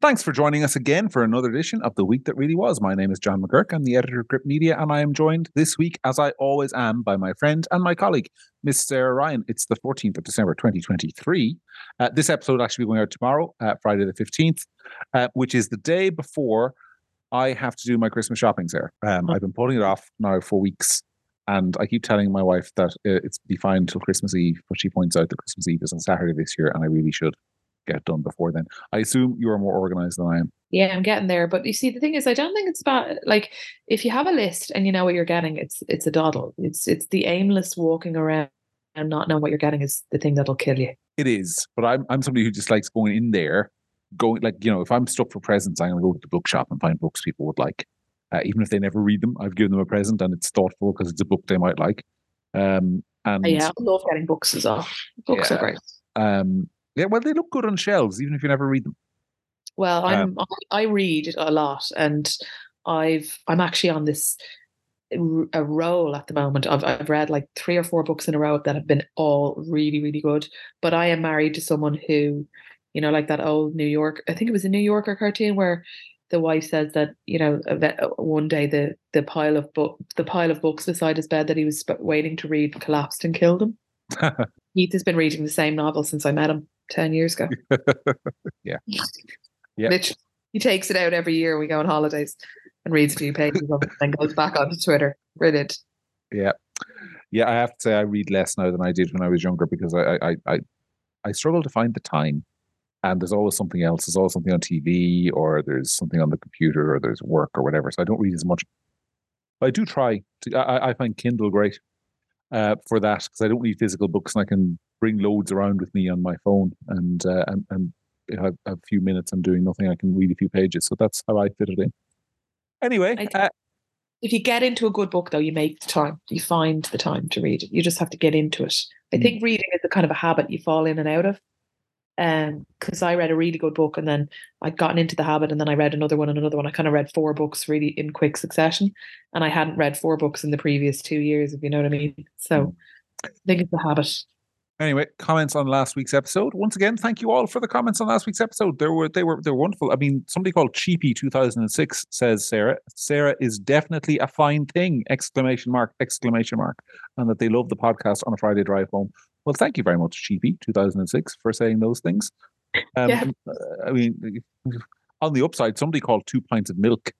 Thanks for joining us again for another edition of The Week That Really Was. My name is John McGurk. I'm the editor of Gript Media, and I am joined this week, as I always am, by my friend and my colleague, Miss Sarah Ryan. It's the 14th of December, 2023. Uh, this episode will actually be going out tomorrow, uh, Friday the 15th, uh, which is the day before I have to do my Christmas shopping, Sarah. Um, I've been putting it off now for weeks, and I keep telling my wife that uh, it's be fine until Christmas Eve, but she points out that Christmas Eve is on Saturday this year, and I really should get done before then. I assume you are more organized than I am. Yeah, I'm getting there. But you see, the thing is, I don't think it's about like if you have a list and you know what you're getting, it's it's a doddle. It's it's the aimless walking around and not knowing what you're getting is the thing that'll kill you. It is, but I'm I'm somebody who just likes going in there, going like you know, if I'm stuck for presents, I'm gonna go to the bookshop and find books people would like, uh, even if they never read them. I've given them a present and it's thoughtful because it's a book they might like. Um, and yeah, I love getting books as well. Books Yeah. are great. um, yeah, well, they look good on shelves, even if you never read them. Well, Um, I'm I I read a lot, and I've I'm actually on this a roll at the moment. I've I've read like three or four books in a row that have been all really really good. But I am married to someone who, you know, like that old New York. I think it was a New Yorker cartoon where the wife says that you know that one day the the pile of book the pile of books beside his bed that he was waiting to read collapsed and killed him. Keith has been reading the same novel since I met him ten years ago. Yeah. Yeah. Literally, he takes it out every year. We go on holidays and reads a few pages of it and goes back onto Twitter. Brilliant. Yeah, yeah. I have to say, I read less now than I did when I was younger because I, I, I, I struggle to find the time. And there's always something else. There's always something on TV, or there's something on the computer, or there's work or whatever. So I don't read as much. But I do try. To, I, I find Kindle great uh, for that because I don't need physical books, and I can bring loads around with me on my phone. And uh, and and if I have a few minutes, I'm doing nothing. I can read a few pages. So that's how I fit it in. Anyway, uh, If you get into a good book, though, you make the time. You find the time to read it. You just have to get into it. I Mm. think reading is a kind of a habit you fall in and out of. Um, because I read a really good book and then I'd gotten into the habit, and then I read another one and another one. I kind of read four books really in quick succession, and I hadn't read four books in the previous two years, if you know what I mean. So I think it's a habit. Anyway, comments on last week's episode. Once again, thank you all for the comments on last week's episode. They were they were they were wonderful. I mean, somebody called Cheapy two thousand and six says Sarah Sarah is definitely a fine thing! Exclamation mark! Exclamation mark! And that they love the podcast on a Friday drive home. Well, thank you very much, Cheapy two thousand and six, for saying those things. Um, Yeah. uh, I mean, on the upside, somebody called two pints of milk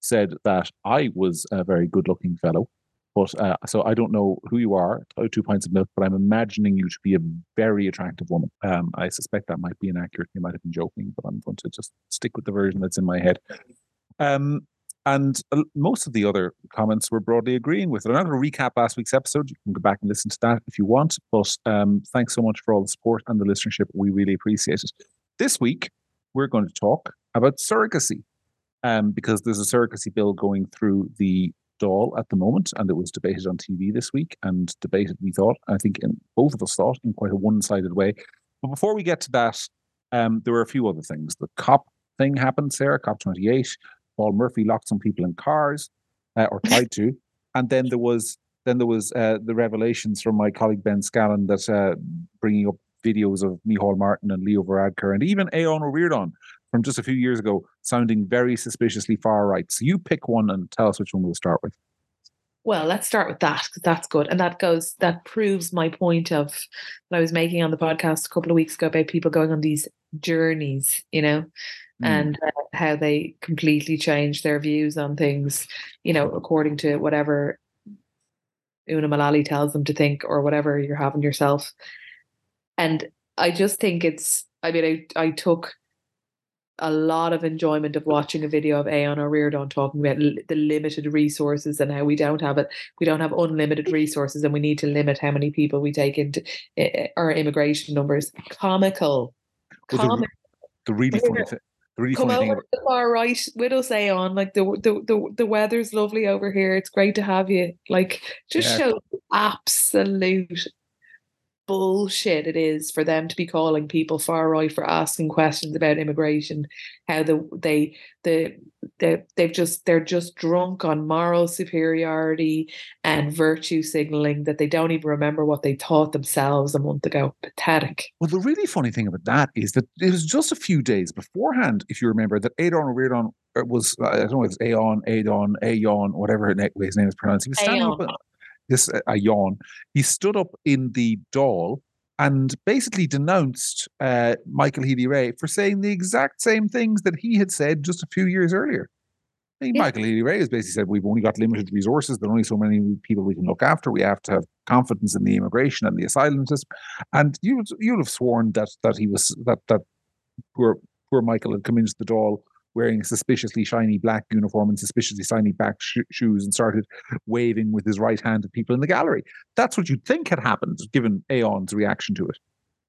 said that I was a very good looking fellow. But uh, so I don't know who you are, two pints of milk, but I'm imagining you to be a very attractive woman. Um, I suspect that might be inaccurate. You might have been joking, but I'm going to just stick with the version that's in my head. Um, and most of the other comments were broadly agreeing with it. I'm not going to recap last week's episode. You can go back and listen to that if you want. But um, thanks so much for all the support and the listenership. We really appreciate it. This week, we're going to talk about surrogacy um, because there's a surrogacy bill going through the Dáil at the moment, and it was debated on TV this week and debated, we thought, I think in both of us thought, in quite a one sided way. But before we get to that, um, there were a few other things. The COP thing happened, Sarah, COP28. Paul Murphy locked some people in cars, uh, or tried to. And then there was then there was uh, the revelations from my colleague Ben Scallan that uh, bringing up videos of Micheál Martin and Leo Varadkar and even Aon O'Riordain from just a few years ago sounding very suspiciously far right. So you pick one and tell us which one we'll start with. Well, let's start with that because that's good, and that goes that proves my point of that I was making on the podcast a couple of weeks ago about people going on these journeys, you know, Mm. and uh, how they completely change their views on things, you know, according to whatever Una Mullally tells them to think or whatever you're having yourself. And I just think it's, I mean, I, I took a lot of enjoyment of watching a video of Aon O'Riordain talking about l- the limited resources and how we don't have it. We don't have unlimited resources and we need to limit how many people we take into uh, our immigration numbers. Comical. Well, the- Comical. The really funny, thi- the really Come funny thing. over to the far right with us, on Like the the the, the weather's lovely over here. It's great to have you. Like just Yeah. show absolute bullshit it is for them to be calling people far right for asking questions about immigration how the they the they, they've just they're just drunk on moral superiority and virtue signaling that they don't even remember what they taught themselves a month ago pathetic well the really funny thing about that is that it was just a few days beforehand if you remember that Adon or Reardon uh, was I don't know if it's Aon Adon Ayon whatever his name is pronounced he was standing Aeon. up this a yawn. He stood up in the Dáil and basically denounced uh, Michael Healy-Rae for saying the exact same things that he had said just a few years earlier. I mean, yeah. Michael Healy-Rae has basically said we've only got limited resources. There are only so many people we can look after. We have to have confidence in the immigration and the asylum system. And you you'll have sworn that that he was that that poor poor Michael had come into the Dáil wearing a suspiciously shiny black uniform and suspiciously shiny black sh- shoes and started waving with his right hand at people in the gallery. That's what you'd think had happened, given Aon's reaction to it.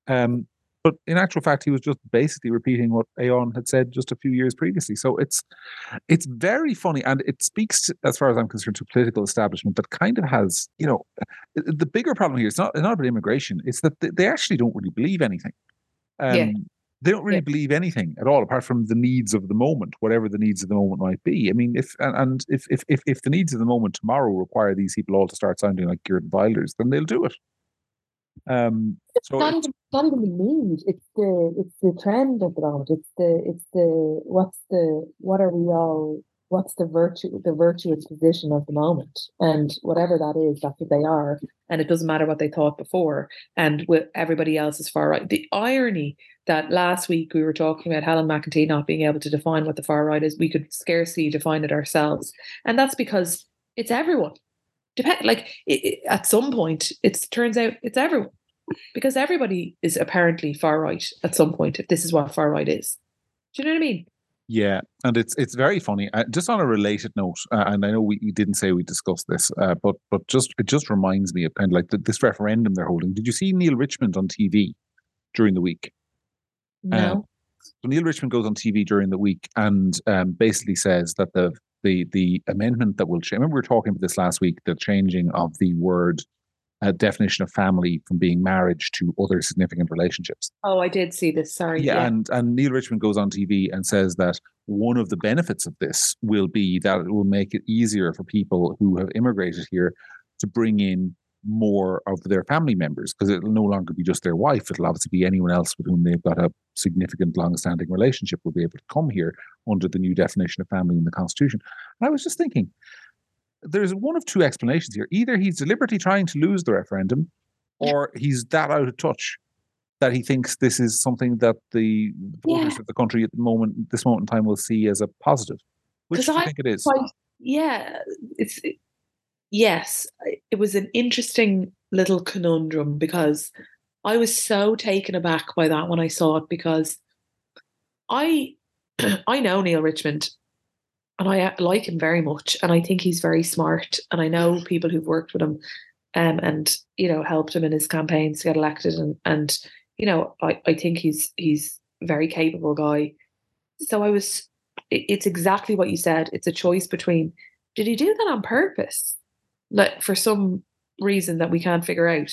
Um, but in actual fact, he was just basically repeating what Aon had said just a few years previously. So it's it's very funny, and it speaks, to, as far as I'm concerned, to political establishment that kind of has, you know, the bigger problem here. It's not it's not about immigration; it's that they actually don't really believe anything. Um, yeah they don't really yeah. believe anything at all apart from the needs of the moment whatever the needs of the moment might be. I mean if and if if if, if the needs of the moment tomorrow require these people all to start sounding like Geert Wilders then they'll do it. Um so not even the need. It's the it's the trend at the moment. It's the it's the what's the what are we all what's the virtue the virtuous position of the moment? And whatever that is that's what they are and it doesn't matter what they thought before. And with everybody else is far right. The irony that last week we were talking about Helen McEntee not being able to define what the far right is we could scarcely define it ourselves. And that's because it's everyone. Dep- like it, it, at some point it turns out it's everyone. Because everybody is apparently far right at some point if this is what far right is. Do you know what i mean yeah, and it's it's very funny. Uh, just on a related note, uh, and I know we, we, didn't say we discussed this, uh, but but just it just reminds me of kind of like the, this referendum they're holding. Did you see Neale Richmond on TV during the week? No. Um, so Neale Richmond goes on TV during the week and um, basically says that the the the amendment that will change. Remember we were talking about this last week, the changing of the word uh, definition of family from being marriage to other significant relationships. Oh, I did see this. Sorry. Yeah, yeah, and and Neale Richmond goes on TV and says that one of the benefits of this will be that it will make it easier for people who have immigrated here to bring in more of their family members because it'll no longer be just their wife. It'll obviously be anyone else with whom they've got a significant, long-standing relationship will be able to come here under the new definition of family in the Constitution. And I was just thinking, there's one of two explanations here. Either he's deliberately trying to lose the referendum, or he's that out of touch that he thinks this is something that the voters yeah. of the country at the moment, this moment in time, will see as a positive. Which do I, think it is? yeah, it's it, yes. It was an interesting little conundrum because I was so taken aback by that when I saw it because I I know Neale Richmond and I uh, like him very much, and I think he's very smart. And I know people who've worked with him, um, and you know helped him in his campaigns to get elected, and and you know I, I think he's he's a very capable guy. So I was, it, it's exactly what you said. It's a choice between did he do that on purpose, like for some reason that we can't figure out,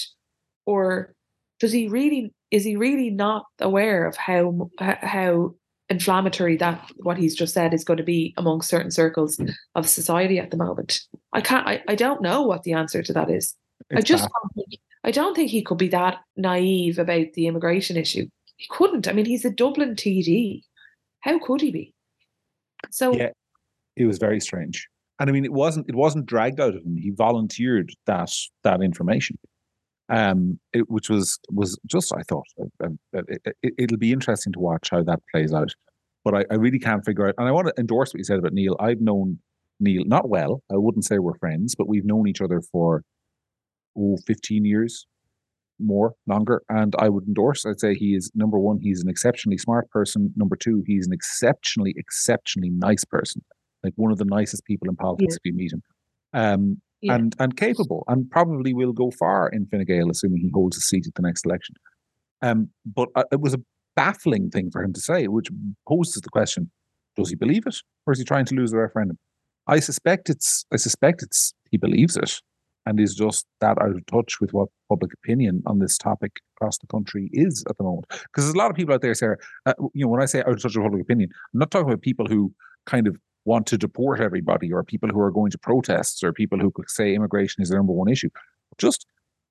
or does he really is he really not aware of how how inflammatory that what he's just said is going to be among certain circles of society at the moment. I can't I, I don't know what the answer to that is. It's I just don't think, I don't think he could be that naive about the immigration issue. He couldn't. I mean, he's a Dublin TD. How could he be? So yeah, it was very strange. And I mean, it wasn't it wasn't dragged out of him. He volunteered that that information um, it, which was was just I thought uh, uh, it, will be interesting to watch how that plays out. But I, I, really can't figure out, and I want to endorse what you said about Neale. I've known Neale not well. I wouldn't say we're friends, but we've known each other for oh, 15 years, more, longer. And I would endorse. I'd say he is number one. He's an exceptionally smart person. Number two, he's an exceptionally, exceptionally nice person. Like one of the nicest people in politics yeah. if you meet him. Um, yeah. and and capable, and probably will go far in Fine Gael, assuming he holds a seat at the next election. Um, but uh, it was a baffling thing for him to say, which poses the question: Does he believe it, or is he trying to lose the referendum? I suspect it's. I suspect it's. He believes it, and is just that out of touch with what public opinion on this topic across the country is at the moment. Because there's a lot of people out there, Sarah. Uh, you know, when I say out of touch with public opinion, I'm not talking about people who kind of want to deport everybody, or people who are going to protests, or people who could say immigration is the number one issue. Just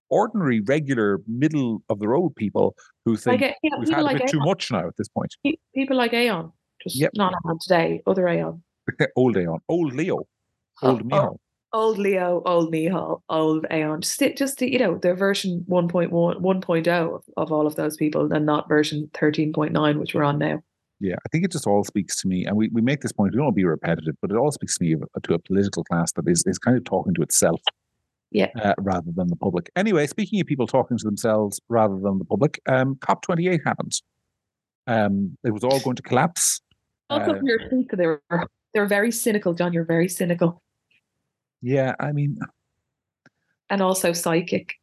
ordinary, regular, middle of the road people who think Like, you know, we've had a like bit too much now at this point. People like Aon, just Yep. not Aon today, other Aon. old Aeon, oh, oh, old Leo, old Oh, old oh, Old Leo, old Micheál, old Aon. Just, just you know, their version 1.1, 1.0 of, of all of those people and not version 13.9, which we're on now. Yeah, I think it just all speaks to me, and we, we make this point. We don't want to be repetitive, but it all speaks to me to a political class that is is kind of talking to itself, Yeah. uh, rather than the public. Anyway, speaking of people talking to themselves rather than the public, um, COP twenty eight happened. Um, it was all going to collapse. Also, Uh, your think they were they're very cynical, John. You're very cynical Yeah, I mean, and also psychic.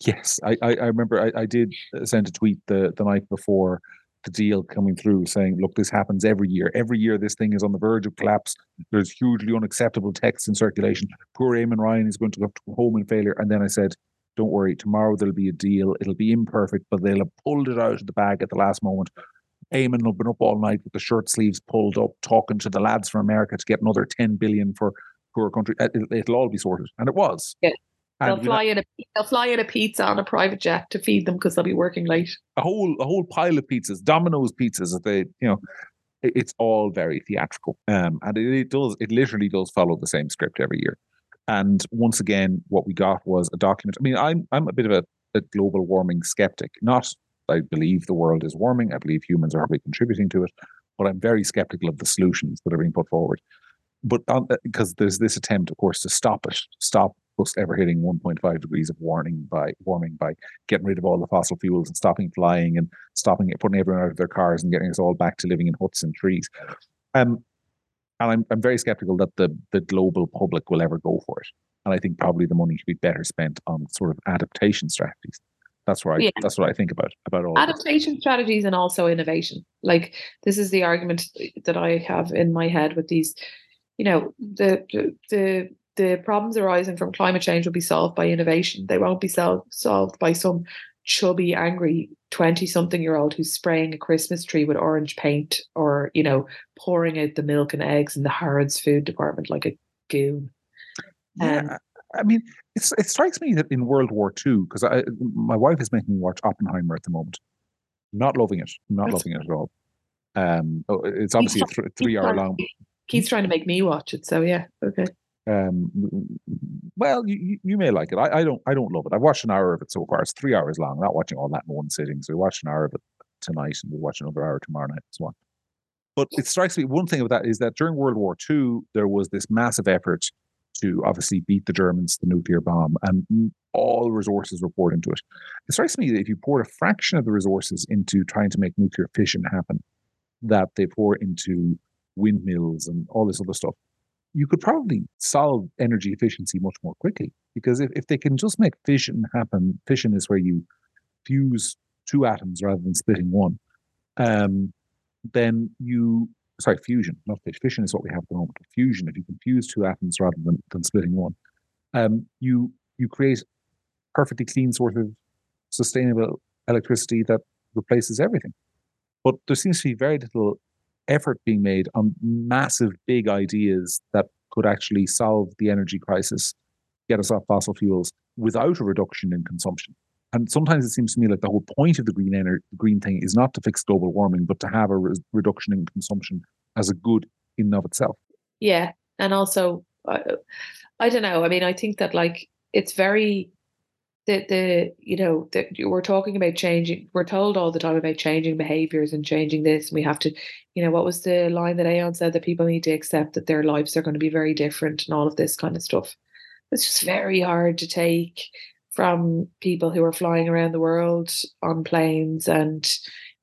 Yes, I, I, I remember I, I did send a tweet the, the night before the deal coming through saying, look, this happens every year. Every year this thing is on the verge of collapse. There's hugely unacceptable texts in circulation. Poor Eamon Ryan is going to go home in failure. And then I said, don't worry, tomorrow there'll be a deal. It'll be imperfect, but they'll have pulled it out of the bag at the last moment. Eamon will have been up all night with the shirt sleeves pulled up, talking to the lads from America to get another 10 billion for poor country. Uh, It'll, it'll all be sorted. And it was. Yeah. They'll fly in a they'll fly in a pizza on a private jet to feed them because they'll be working late. a whole a whole pile of pizzas, Domino's pizzas. That they, you know, it- it's all very theatrical, um, and it, it does it literally does follow the same script every year. And once again, what we got was a document. I mean, I'm I'm a bit of a, a global warming skeptic. Not I believe the world is warming. I believe humans are probably contributing to it, but I'm very skeptical of the solutions that are being put forward. But because there's this attempt, of course, to stop it, stop us ever hitting 1.5 degrees of warming by warming by getting rid of all the fossil fuels and stopping flying and stopping it, putting everyone out of their cars and getting us all back to living in huts and trees. Um, and I'm I'm very skeptical that the the global public will ever go for it. And I think probably the money should be better spent on sort of adaptation strategies. That's where I Yeah. that's what I think about about all. Adaptation strategies and also innovation. Like this is the argument that I have in my head with these, you know, the the the, problems arising from climate change will be solved by innovation. They won't be solved solved by some chubby, angry 20 something year old who's spraying a Christmas tree with orange paint or, you know, pouring out the milk and eggs in the Harrods food department like a goon. Yeah, I mean, it's it strikes me that in World War II, because my wife is making me watch Oppenheimer at the moment. Not loving it, not loving it at all. Um, oh, it's obviously a th- three hour long. Keith's trying to make me watch it. So yeah, okay. Um, well, you, you- may like it. I, I don't. I don't love it. I've watched an hour of it so far. It's three hours long. I'm not watching all that in one sitting. So we watched an hour of it tonight, and we'll watch another hour tomorrow night as well. But it strikes me one thing about that is that during World War II, there was this massive effort to obviously beat the Germans, the nuclear bomb, and all resources were poured into it. It strikes me that if you poured a fraction of the resources into trying to make nuclear fission happen, that they pour into windmills and all this other stuff, you could probably solve energy efficiency much more quickly. Because if, if they can just make fission happen, fission is where you fuse two atoms rather than splitting one, um, then you sorry, fusion, not fission. Fission is what we have at the moment. Fusion, if you can fuse two atoms rather than, than splitting one, um, you you create perfectly clean sort of sustainable electricity that replaces everything. But there seems to be very little effort being made on massive, big ideas that could actually solve the energy crisis, get us off fossil fuels without a reduction in consumption. And sometimes it seems to me like the whole point of the green energy, green thing is not to fix global warming, but to have a re- reduction in consumption as a good in and of itself. Yeah, and also, I, I don't know. I mean, I think that like it's very the the you know that we're talking about changing. We're told all the time about changing behaviors and changing this, and we have to, you know, what was the line that Aon said that people need to accept that their lives are going to be very different and all of this kind of stuff. It's just very hard to take from people who are flying around the world on planes and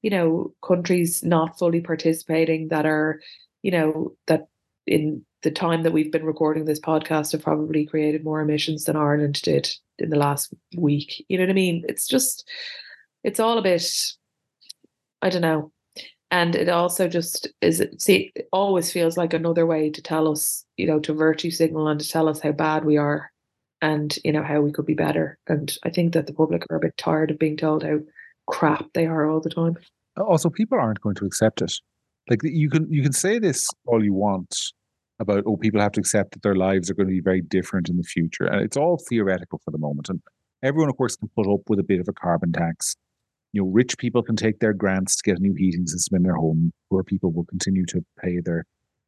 you know countries not fully participating that are you know that in the time that we've been recording this podcast have probably created more emissions than Ireland did in the last week. You know what I mean? It's just, it's all a bit, I don't know. And it also just is, see, it always feels like another way to tell us, you know, to virtue signal and to tell us how bad we are. and you know how we could be better. And I think that the public are a bit tired of being told how crap they are all the time. Also, people aren't going to accept it. Like you can you can say this all you want about oh people have to accept that their lives are going to be very different in the future, and it's all theoretical for the moment. And everyone, of course, can put up with a bit of a carbon tax. You know, rich people can take their grants to get a new heating system in their home. Poor people will continue to pay their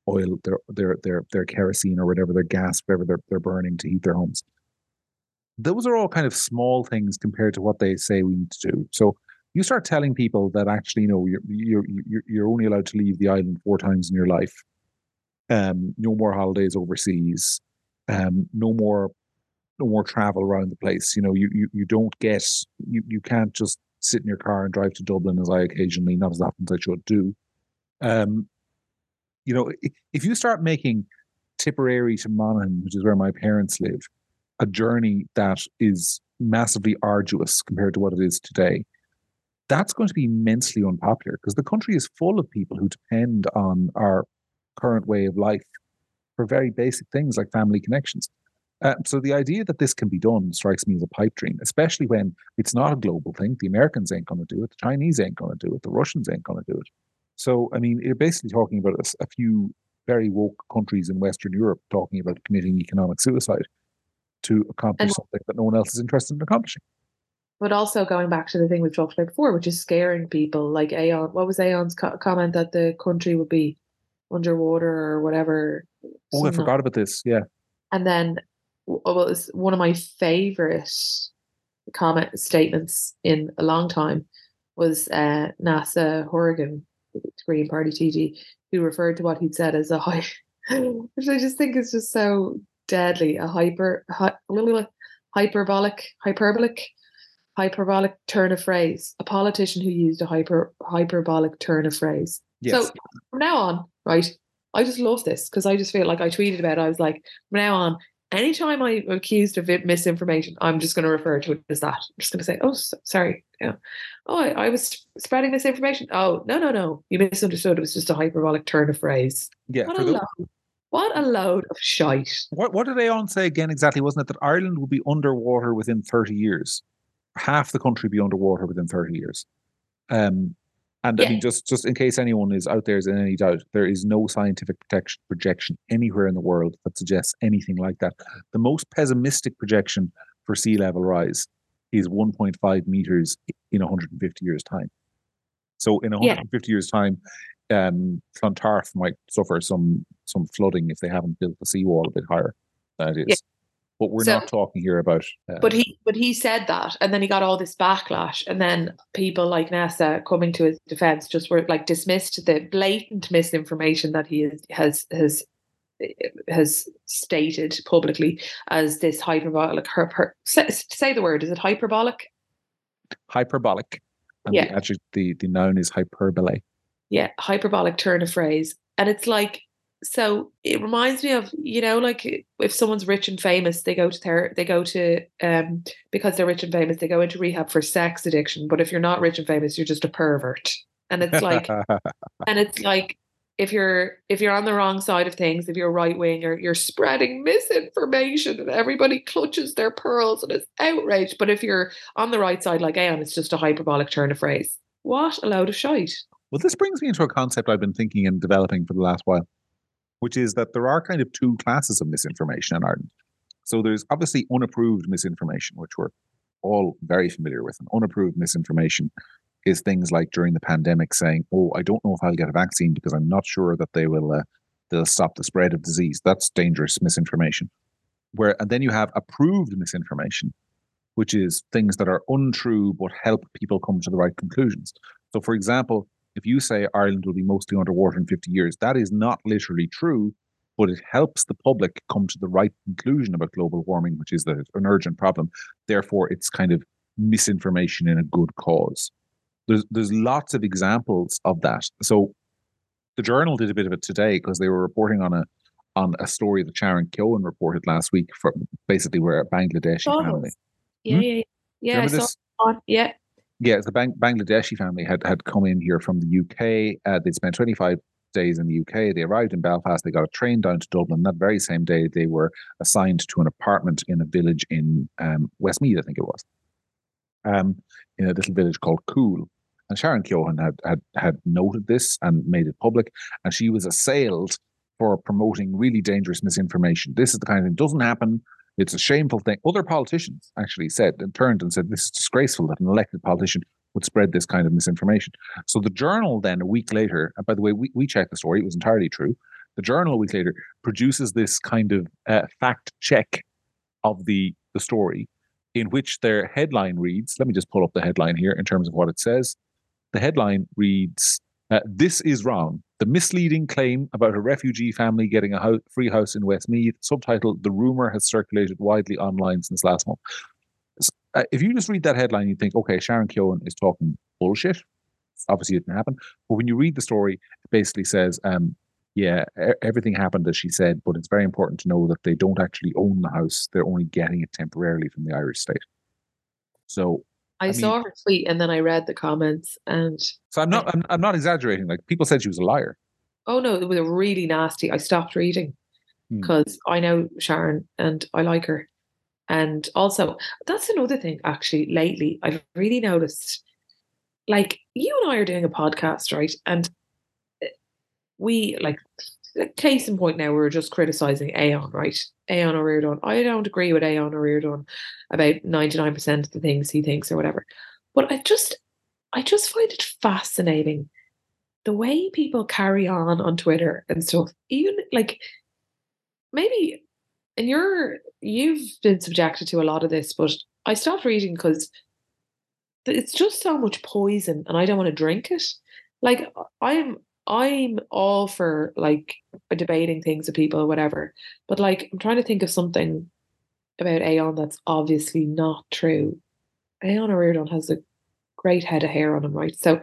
oil, their their their their kerosene or whatever their gas, whatever they're they're burning to heat their homes. Those are all kind of small things compared to what they say we need to do. So you start telling people that actually, you know, you're you're you're, you're only allowed to leave the island four times in your life. Um, no more holidays overseas. Um, no more no more travel around the place. You know, you you, you don't get you you can't just sit in your car and drive to Dublin as I occasionally, not as often as I should do. Um, you know, if you start making Tipperary to Monaghan, which is where my parents live, a journey that is massively arduous compared to what it is today, that's going to be immensely unpopular because the country is full of people who depend on our current way of life for very basic things like family connections. Uh, so the idea that this can be done strikes me as a pipe dream, especially when it's not a global thing. The Americans ain't going to do it. The Chinese ain't going to do it. The Russians ain't going to do it. So, I mean, you're basically talking about a, a few very woke countries in Western Europe talking about committing economic suicide to accomplish and, something that no one else is interested in accomplishing. But also going back to the thing we've talked about before, which is scaring people. Like Aon, what was Aon's co- comment that the country would be underwater or whatever? Oh, I forgot about this. Yeah. And then, well, it's one of my favorite comment statements in a long time was uh, Neasa Hourigan, Green Party TD, who referred to what he'd said as a high, which I just think is just so deadly, a hyper, hi, hyperbolic, hyperbolic, hyperbolic turn of phrase. A politician who used a hyper hyperbolic turn of phrase. Yes. So from now on, right, I just love this because I just feel like I tweeted about. It, I was like, from now on, anytime I'm accused of misinformation, I'm just going to refer to it as that. I'm just going to say, oh, sorry. Yeah. Oh, I, I, was spreading misinformation. Oh, no, no, no. You misunderstood. It was just a hyperbolic turn of phrase. Yeah. What, a, the, load, what a load of shite. What, what did Aon say again exactly? Wasn't it that Ireland would be underwater within 30 years? Half the country be underwater within 30 years. Um, and yeah. I mean, just just in case anyone is out there is in any doubt, there is no scientific protection, projection anywhere in the world that suggests anything like that. The most pessimistic projection for sea level rise is 1.5 meters in 150 years' time. So in 150 yeah. years' time, um, Clontarf might suffer some some flooding if they haven't built the seawall a bit higher than it is. Yeah. But we're so, not talking here about. Uh, but he, but he said that, and then he got all this backlash, and then people like Neasa coming to his defense just were like dismissed the blatant misinformation that he has has has stated publicly as this hyperbolic. Her, her, say, say the word. Is it hyperbolic? Hyperbolic. And yeah. The, actually, the the noun is hyperbole. Yeah, hyperbolic turn of phrase, and it's like so it reminds me of you know like if someone's rich and famous they go to they go to um because they're rich and famous they go into rehab for sex addiction. But if you're not rich and famous you're just a pervert. And it's like and it's like if you're if you're on the wrong side of things if you're right wing you're, you're spreading misinformation and everybody clutches their pearls and is outraged. But if you're on the right side like Aon it's just a hyperbolic turn of phrase. What a load of shite. Well this brings me into a concept I've been thinking and developing for the last while which is that there are kind of two classes of misinformation in Ireland. So there's obviously unapproved misinformation, which we're all very familiar with. And unapproved misinformation is things like during the pandemic saying, "Oh, I don't know if I'll get a vaccine because I'm not sure that they will uh, they'll stop the spread of disease." That's dangerous misinformation. Where and then you have approved misinformation, which is things that are untrue but help people come to the right conclusions. So, for example, if you say Ireland will be mostly underwater in 50 years, that is not literally true, but it helps the public come to the right conclusion about global warming, which is that it's an urgent problem. Therefore, it's kind of misinformation in a good cause. There's there's lots of examples of that. So the journal did a bit of it today because they were reporting on a on a story that Sharon Keogan reported last week from basically where a Bangladeshi oh, family. Yeah, hmm? yeah, yeah. yeah, yeah yeah, the Bang- Bangladeshi family had had come in here from the UK. Uh, they'd spent 25 days in the UK. They arrived in Belfast. They got a train down to Dublin. That very same day, they were assigned to an apartment in a village in um, Westmeath, I think it was, um, in a little village called Coole. And Sharon Keogan had, had had noted this and made it public, and she was assailed for promoting really dangerous misinformation. This is the kind of thing doesn't happen. It's a shameful thing. Other politicians actually said and turned and said this is disgraceful that an elected politician would spread this kind of misinformation. So the journal then a week later, by the way, we, we checked the story, it was entirely true. The journal a week later produces this kind of uh, fact check of the, the story in which their headline reads, let me just pull up the headline here in terms of what it says. The headline reads, uh, This is wrong. The misleading claim about a refugee family getting a house, free house in Westmeath, subtitled The Rumour Has Circulated Widely Online Since Last Month uh, if you just read that headline, you think, okay, Sharon Keogan is talking bullshit. Obviously, it didn't happen. But when you read the story, it basically says, um, yeah, everything happened as she said, but it's very important to know that they don't actually own the house; they're only getting it temporarily from the Irish state. So I, I mean, saw her tweet, and then I read the comments, and so I'm not, I'm, I'm not exaggerating. Like people said, she was a liar. Oh no, it was really nasty. I stopped reading because hmm. I know Sharon and I like her, and also, that's another thing actually lately I've really noticed. Like, you and I are doing a podcast, right? And eh, we, like, case in point now, we are just criticizing Aodhán, right? Aodhán I don't agree with Aodhán Ó about 99% of the things he thinks or whatever. But I just, I just find it fascinating the way people carry on on Twitter and stuff. Even like, maybe and you're you've been subjected to a lot of this, but I stopped reading because it's just so much poison, and I don't want to drink it. Like I'm I'm all for like debating things with people or whatever, but like I'm trying to think of something about Aodhán that's obviously not true. Aodhán Ó has a great head of hair on him, right? So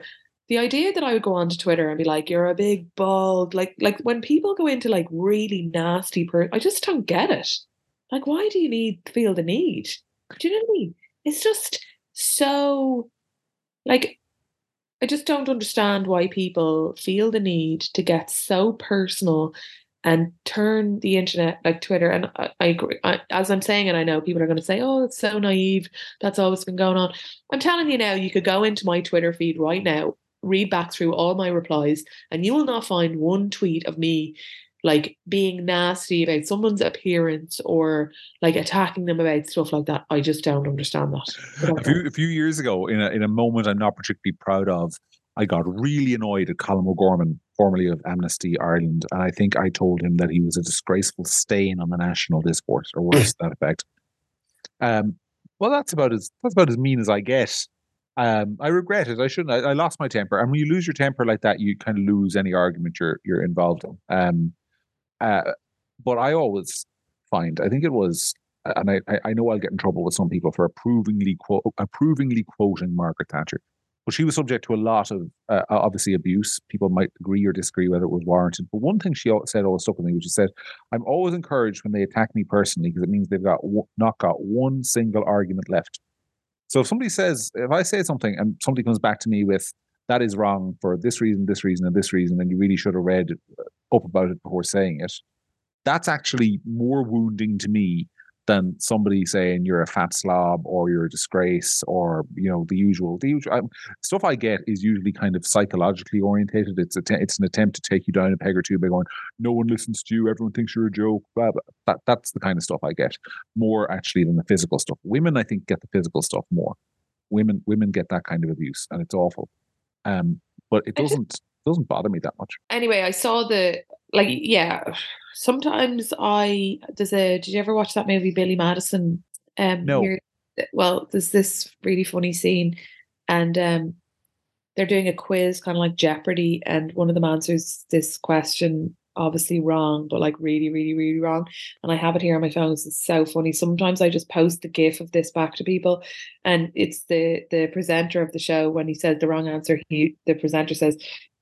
the idea that I would go onto Twitter and be like, "You're a big bald," like like when people go into like really nasty per, I just don't get it. Like, why do you need feel the need? Do you know what I mean? It's just so like I just don't understand why people feel the need to get so personal and turn the internet like Twitter. And I, I agree. I, as I'm saying, and I know people are going to say, "Oh, it's so naive. That's always been going on." I'm telling you now, you could go into my Twitter feed right now read back through all my replies, and you will not find one tweet of me like being nasty about someone's appearance or like attacking them about stuff like that. I just don't understand that. A few, a few years ago, in a, in a moment I'm not particularly proud of, I got really annoyed at Colm O'Gorman, formerly of Amnesty Ireland, and I think I told him that he was a disgraceful stain on the national discourse, or worse to that effect. Um, well, that's about as that's about as mean as I get. Um, I regret it. I shouldn't. I, I, lost my temper, and when you lose your temper like that, you kind of lose any argument you're you're involved in. Um, uh, but I always find, I think it was, and I I know I'll get in trouble with some people for approvingly quote approvingly quoting Margaret Thatcher, but she was subject to a lot of uh, obviously abuse. People might agree or disagree whether it was warranted. But one thing she said always stuck with me, which she said, "I'm always encouraged when they attack me personally because it means they've got not got one single argument left." So if somebody says, if I say something and somebody comes back to me with that is wrong for this reason, this reason, and this reason, and you really should have read up about it before saying it, that's actually more wounding to me than somebody saying you're a fat slob or you're a disgrace or you know the usual the usual um, stuff I get is usually kind of psychologically orientated. It's a te- it's an attempt to take you down a peg or two by going, no one listens to you, everyone thinks you're a joke. Blah, blah. That that's the kind of stuff I get more actually than the physical stuff. Women, I think, get the physical stuff more. Women women get that kind of abuse, and it's awful. Um, but it doesn't doesn't bother me that much. Anyway, I saw the like yeah sometimes I there's a did you ever watch that movie Billy Madison? Um no. Here, well, there's this really funny scene and um they're doing a quiz kind of like Jeopardy and one of them answers this question obviously wrong, but like really, really, really wrong. And I have it here on my phone. This is so funny. Sometimes I just post the gif of this back to people, and it's the the presenter of the show when he says the wrong answer. He the presenter says,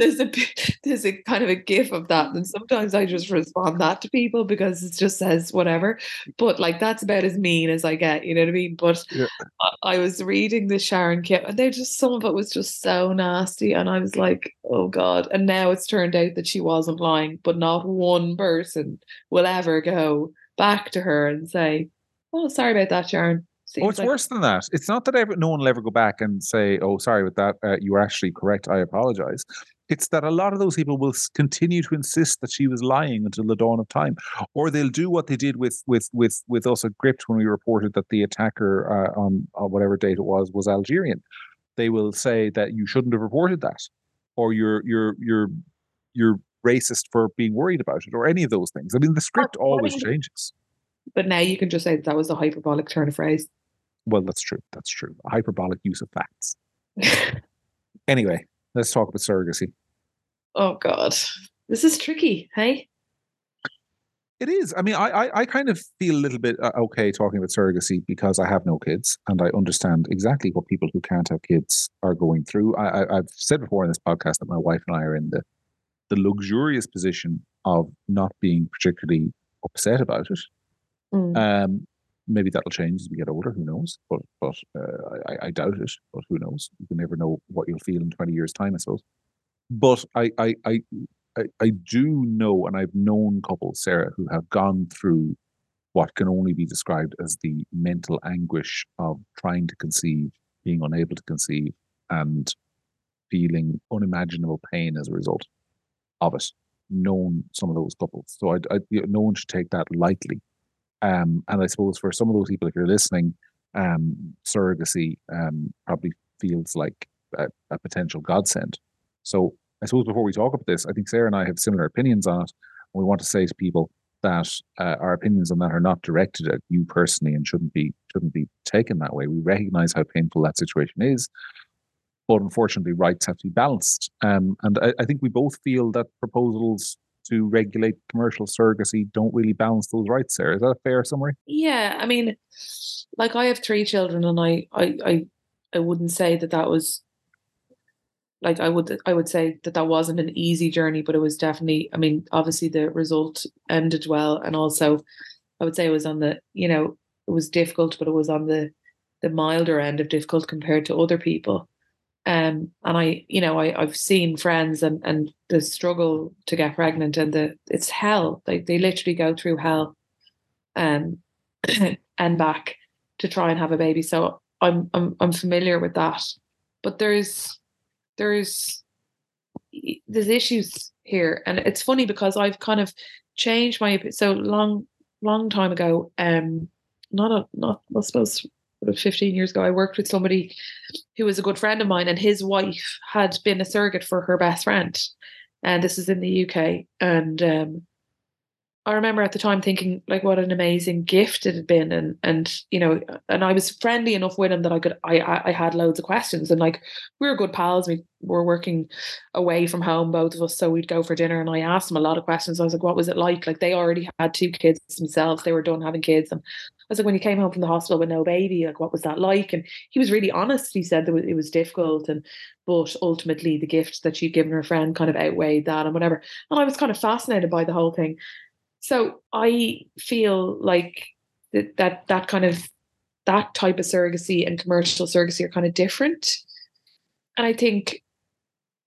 there's a there's a kind of a gif of that and sometimes i just respond that to people because it just says whatever but like that's about as mean as i get you know what i mean but yeah. I, I, was reading the sharon kit and they just some of it was just so nasty and i was like oh god and now it's turned out that she wasn't lying but not one person will ever go back to her and say oh sorry about that sharon Seems oh, it's like- worse than that. It's not that ever, no one will ever go back and say, "Oh, sorry with that. Uh, you were actually correct. I apologize." It's that a lot of those people will continue to insist that she was lying until the dawn of time, or they'll do what they did with with with with us at Gript when we reported that the attacker uh, on, on whatever date it was was Algerian. They will say that you shouldn't have reported that, or you're you're you're you're racist for being worried about it, or any of those things. I mean, the script always changes. But now you can just say that, that was a hyperbolic turn of phrase. Well, that's true. That's true. A hyperbolic use of facts. anyway, let's talk about surrogacy. Oh God, this is tricky. Hey. It is. I mean, I, I, I kind of feel a little bit uh, okay talking about surrogacy because I have no kids and I understand exactly what people who can't have kids are going through. I, I, have said before in this podcast that my wife and I are in the the luxurious position of not being particularly upset about it. Mm. Um, maybe that'll change as we get older. Who knows? But but uh, I, I doubt it. But who knows? You can never know what you'll feel in twenty years' time. I suppose. But I, I, I, I, do know, and I've known couples, Sarah, who have gone through what can only be described as the mental anguish of trying to conceive, being unable to conceive, and feeling unimaginable pain as a result of it. Known some of those couples, so I, I no one should take that lightly. Um, and I suppose for some of those people, if you're listening, um, surrogacy um, probably feels like a, a potential godsend. So I suppose before we talk about this, I think Sarah and I have similar opinions on it. And We want to say to people that uh, our opinions on that are not directed at you personally and shouldn't be shouldn't be taken that way. We recognize how painful that situation is, but unfortunately, rights have to be balanced. Um, and I, I think we both feel that proposals to regulate commercial surrogacy don't really balance those rights. Sarah, is that a fair summary? Yeah, I mean, like I have three children, and I I I, I wouldn't say that that was like I would I would say that that wasn't an easy journey, but it was definitely. I mean, obviously the result ended well, and also I would say it was on the you know it was difficult, but it was on the the milder end of difficult compared to other people. Um, and I, you know, I, I've seen friends and and the struggle to get pregnant and the it's hell. Like they literally go through hell, um, and back to try and have a baby. So I'm I'm I'm familiar with that. But there's there's there's issues here, and it's funny because I've kind of changed my so long long time ago. Um, not a not I suppose 15 years ago, I worked with somebody who was a good friend of mine, and his wife had been a surrogate for her best friend. And this is in the UK. And um, I remember at the time thinking like what an amazing gift it had been. And and you know and I was friendly enough with him that I could I I had loads of questions. And like we were good pals. We were working away from home both of us. So we'd go for dinner and I asked him a lot of questions. I was like what was it like? Like they already had two kids themselves. They were done having kids. And I was like when you came home from the hospital with no baby like what was that like? And he was really honest. He said that it was difficult. And but ultimately the gift that she'd given her friend kind of outweighed that and whatever. And I was kind of fascinated by the whole thing so I feel like that that that kind of that type of surrogacy and commercial surrogacy are kind of different. And I think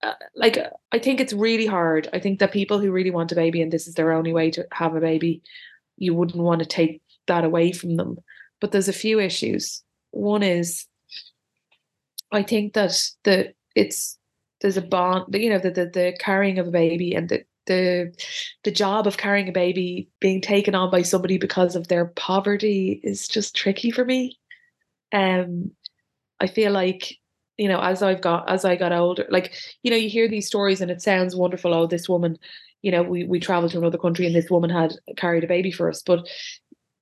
uh, like I think it's really hard. I think that people who really want a baby and this is their only way to have a baby, you wouldn't want to take that away from them. But there's a few issues. One is I think that the it's there's a bond, you know, the, the the carrying of a baby and the the the job of carrying a baby being taken on by somebody because of their poverty is just tricky for me. Um, I feel like you know as I've got as I got older, like you know you hear these stories and it sounds wonderful. Oh, this woman, you know, we we traveled to another country and this woman had carried a baby for us, but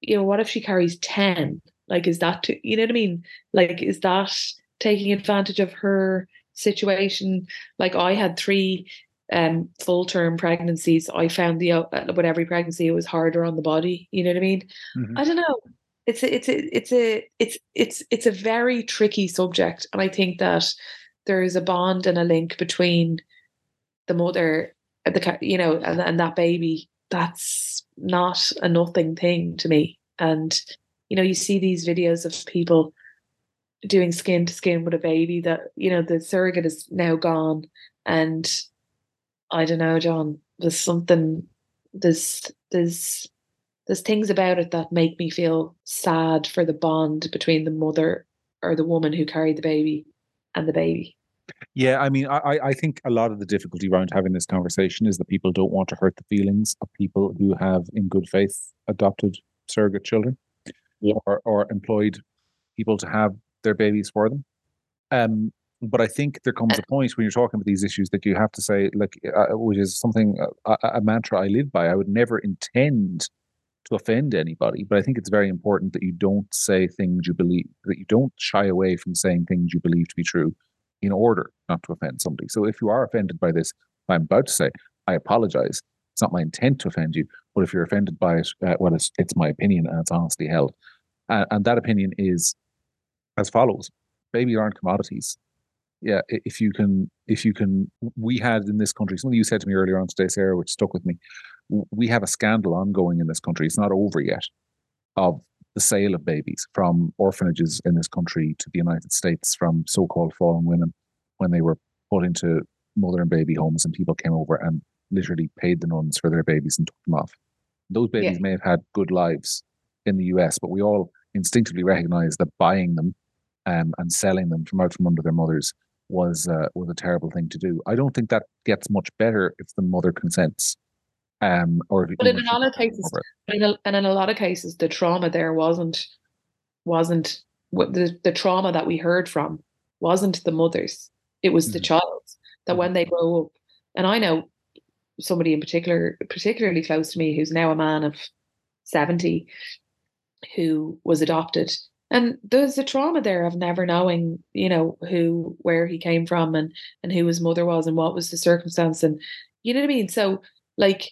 you know, what if she carries ten? Like, is that too, you know what I mean? Like, is that taking advantage of her situation? Like, I had three um, full term pregnancies, I found the uh, with every pregnancy it was harder on the body. You know what I mean? Mm-hmm. I don't know. it's a, it's a, it's a it's it's it's a very tricky subject, and I think that there is a bond and a link between the mother, the you know, and, and that baby. That's not a nothing thing to me. And you know, you see these videos of people doing skin to skin with a baby that you know the surrogate is now gone, and I don't know, John. There's something. There's there's there's things about it that make me feel sad for the bond between the mother or the woman who carried the baby and the baby. Yeah, I mean, I, I think a lot of the difficulty around having this conversation is that people don't want to hurt the feelings of people who have, in good faith, adopted surrogate children yeah. or, or employed people to have their babies for them. Um, but I think there comes a point when you're talking about these issues that you have to say, like, uh, which is something uh, a, a mantra I live by. I would never intend to offend anybody, but I think it's very important that you don't say things you believe, that you don't shy away from saying things you believe to be true in order not to offend somebody. So if you are offended by this, I'm about to say, I apologize. It's not my intent to offend you, but if you're offended by it, uh, well, it's, it's my opinion and it's honestly held. Uh, and that opinion is as follows babies aren't commodities. Yeah, if you can, if you can, we had in this country, something you said to me earlier on today, Sarah, which stuck with me we have a scandal ongoing in this country. It's not over yet of the sale of babies from orphanages in this country to the United States from so-called fallen women when they were put into mother and baby homes and people came over and literally paid the nuns for their babies and took them off. Those babies yeah. may have had good lives in the US, but we all instinctively recognize that buying them um, and selling them from out from under their mothers was uh, was a terrible thing to do. I don't think that gets much better if the mother consents. Um, or but in a lot of cases, in a, and in a lot of cases, the trauma there wasn't wasn't what the the trauma that we heard from wasn't the mothers; it was mm-hmm. the child. That mm-hmm. when they grow up, and I know somebody in particular, particularly close to me, who's now a man of seventy, who was adopted, and there's a trauma there of never knowing, you know, who where he came from and and who his mother was and what was the circumstance, and you know what I mean. So like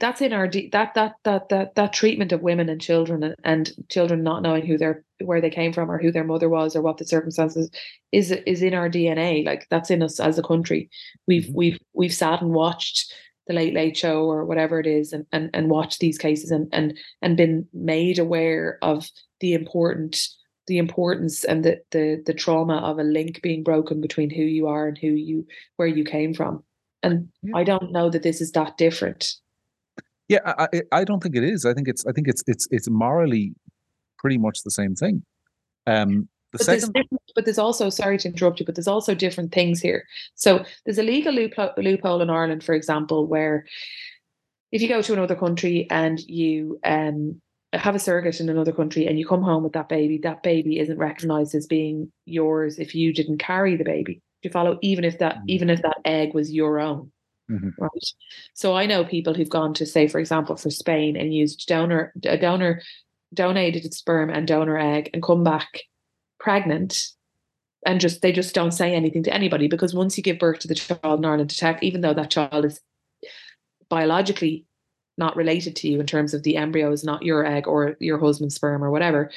that's in our that that that that that treatment of women and children and, and children not knowing who their where they came from or who their mother was or what the circumstances is is in our DNA. Like that's in us as a country. We've mm-hmm. we've we've sat and watched the Late Late Show or whatever it is, and and and watched these cases and and and been made aware of the important the importance and the the the trauma of a link being broken between who you are and who you where you came from. And yeah. I don't know that this is that different yeah, I, I don't think it is. I think it's I think it's it's it's morally pretty much the same thing. Um, the but second, there's but there's also sorry to interrupt you, but there's also different things here. So there's a legal loophole, loophole in Ireland, for example, where if you go to another country and you um, have a surrogate in another country and you come home with that baby, that baby isn't recognised as being yours if you didn't carry the baby. Do you follow? Even if that, mm. even if that egg was your own. Mm-hmm. Right. So I know people who've gone to say, for example, for Spain and used donor a donor donated sperm and donor egg and come back pregnant and just they just don't say anything to anybody because once you give birth to the child in Ireland to even though that child is biologically not related to you in terms of the embryo is not your egg or your husband's sperm or whatever,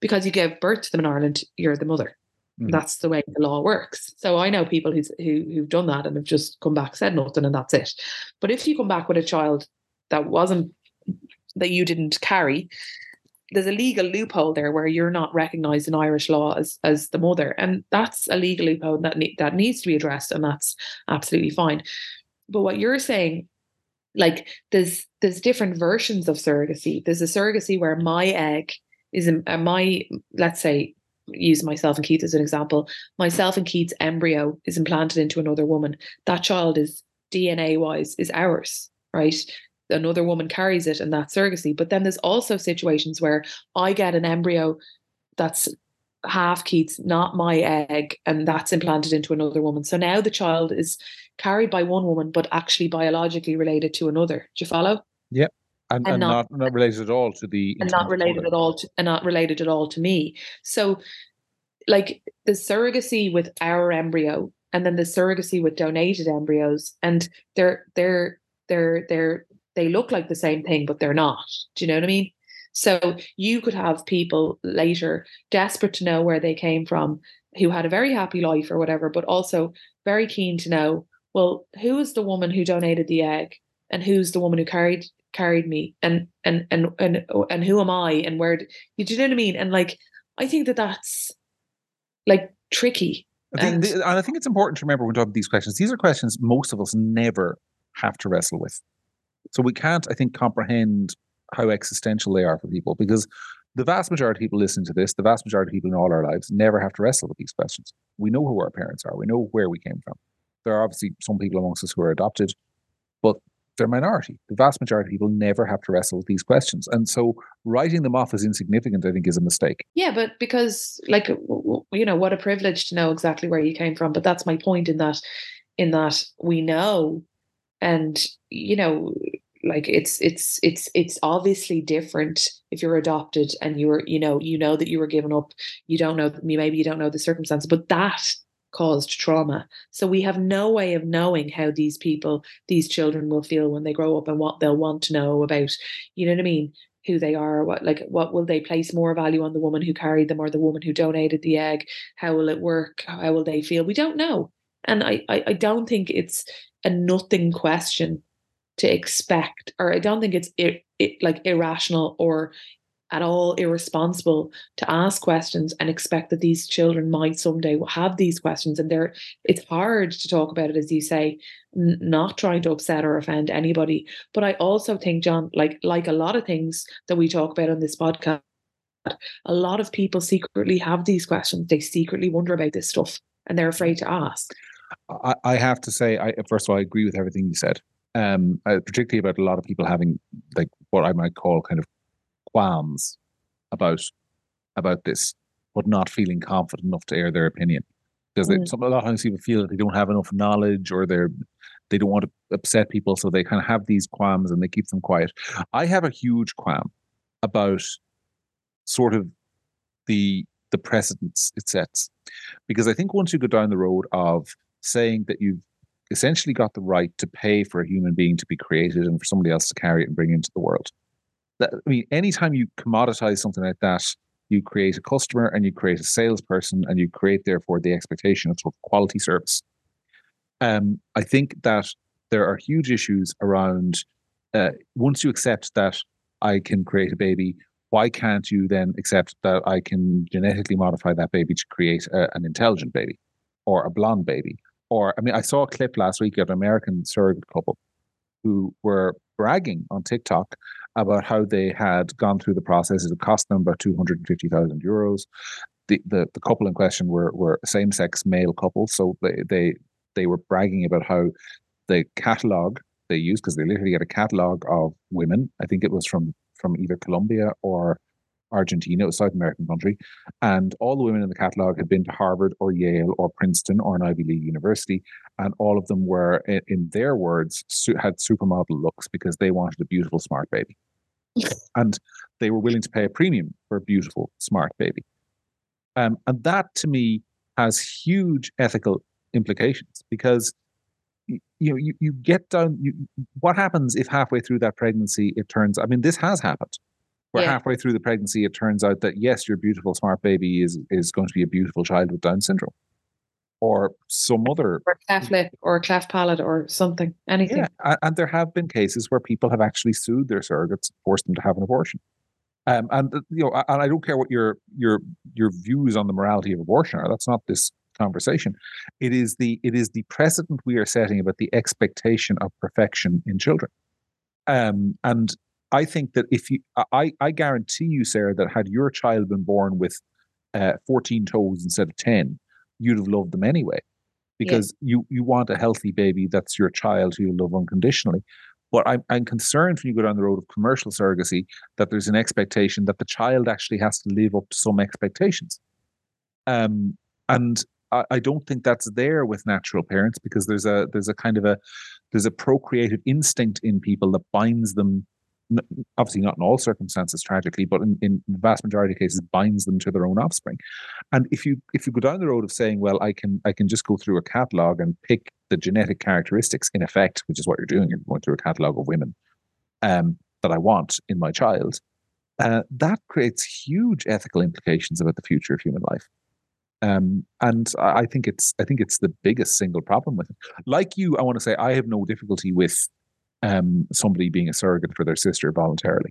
because you give birth to them in Ireland, you're the mother. Mm. That's the way the law works. So I know people who's, who who've done that and have just come back, said nothing, and that's it. But if you come back with a child that wasn't that you didn't carry, there's a legal loophole there where you're not recognised in Irish law as as the mother, and that's a legal loophole that ne- that needs to be addressed, and that's absolutely fine. But what you're saying, like there's there's different versions of surrogacy. There's a surrogacy where my egg is a, a uh, my let's say use myself and Keith as an example, myself and Keith's embryo is implanted into another woman. That child is DNA wise is ours, right? Another woman carries it and that's surrogacy. But then there's also situations where I get an embryo that's half Keith's, not my egg, and that's implanted into another woman. So now the child is carried by one woman, but actually biologically related to another. Do you follow? Yep and, and, and not, not, not related at all to the and not related at all to, and not related at all to me so like the surrogacy with our embryo and then the surrogacy with donated embryos and they're they're they're they're they look like the same thing but they're not do you know what i mean So you could have people later desperate to know where they came from, who had a very happy life or whatever, but also very keen to know, well, who is the woman who donated the egg and who's the woman who carried carried me and and and and and who am I and where do you know what I mean? And like I think that that's like tricky. I think, and, and I think it's important to remember when talking about these questions. These are questions most of us never have to wrestle with. So we can't, I think, comprehend how existential they are for people because the vast majority of people listening to this, the vast majority of people in all our lives never have to wrestle with these questions. We know who our parents are. We know where we came from. There are obviously some people amongst us who are adopted, but they're minority. The vast majority of people never have to wrestle with these questions. And so writing them off as insignificant, I think, is a mistake. Yeah, but because, like, you know, what a privilege to know exactly where you came from. But that's my point in that, in that we know, and, you know, like it's it's it's it's obviously different if you're adopted and you're you know you know that you were given up you don't know maybe you don't know the circumstances but that caused trauma. So we have no way of knowing how these people, these children will feel when they grow up and what they'll want to know about, you know what I mean? Who they are, what like what will they place more value on the woman who carried them or the woman who donated the egg? How will it work? How will they feel? We don't know. And I, I, I don't think it's a nothing question to expect, or I don't think it's it, like irrational or at all irresponsible to ask questions and expect that these children might someday have these questions. And they're it's hard to talk about it as you say n- not trying to upset or offend anybody. But i also think john like like a lot of things that we talk about on this podcast a lot of people secretly have these questions. They secretly wonder about this stuff and they're afraid to ask. I, I have to say i first of all i agree with everything you said um, uh, particularly about a lot of people having like what I might call kind of qualms about about this, but not feeling confident enough to air their opinion. Because mm. some, a lot of times people feel that they don't have enough knowledge or they're they don't want to upset people, so they kind of have these qualms and they keep them quiet. I have a huge qualm about sort of the the precedence it sets, because I think once you go down the road of saying that you've essentially got the right to pay for a human being to be created and for somebody else to carry it and bring into the world, that, I mean, anytime you commoditize something like that, you create a customer and you create a salesperson and you create, therefore, the expectation of sort of quality service. Um, I think that there are huge issues around uh, once you accept that I can create a baby, why can't you then accept that I can genetically modify that baby to create a, an intelligent baby or a blonde baby? Or, I mean, I saw a clip last week of an American surrogate couple who were bragging on TikTok about how they had gone through the process. It cost them about 250,000 euros. The, the, the couple in question were, were same sex male couples. So they, they, they were bragging about how the catalog they used, because they literally had a catalog of women. I think it was from, from either Colombia or Argentina, a South American country, and all the women in the catalogue had been to Harvard or Yale or Princeton or an Ivy League university, and all of them were, in their words, had supermodel looks because they wanted a beautiful, smart baby, and they were willing to pay a premium for a beautiful, smart baby. Um, and that, to me, has huge ethical implications because you know you, you get down you, what happens if halfway through that pregnancy it turns i mean this has happened where yeah. halfway through the pregnancy it turns out that yes your beautiful smart baby is is going to be a beautiful child with down syndrome or some other or cleft lip or cleft palate or something anything. Yeah and there have been cases where people have actually sued their surrogates forced them to have an abortion. Um, and uh, you know and i don't care what your your your views on the morality of abortion are that's not this conversation. It is the it is the precedent we are setting about the expectation of perfection in children. Um, and I think that if you, I, I guarantee you, Sarah, that had your child been born with uh, 14 toes instead of 10, you'd have loved them anyway, because yeah. you you want a healthy baby that's your child who you love unconditionally. But I'm, I'm concerned when you go down the road of commercial surrogacy that there's an expectation that the child actually has to live up to some expectations. Um, and I, I don't think that's there with natural parents because there's a there's a kind of a there's a procreative instinct in people that binds them obviously not in all circumstances tragically, but in, in the vast majority of cases binds them to their own offspring. And if you if you go down the road of saying, well, I can I can just go through a catalog and pick the genetic characteristics in effect, which is what you're doing, you're going through a catalog of women um, that I want in my child. uh, that creates huge ethical implications about the future of human life. Um, and I think it's I think it's the biggest single problem with it. Like you, I want to say I have no difficulty with um, somebody being a surrogate for their sister voluntarily,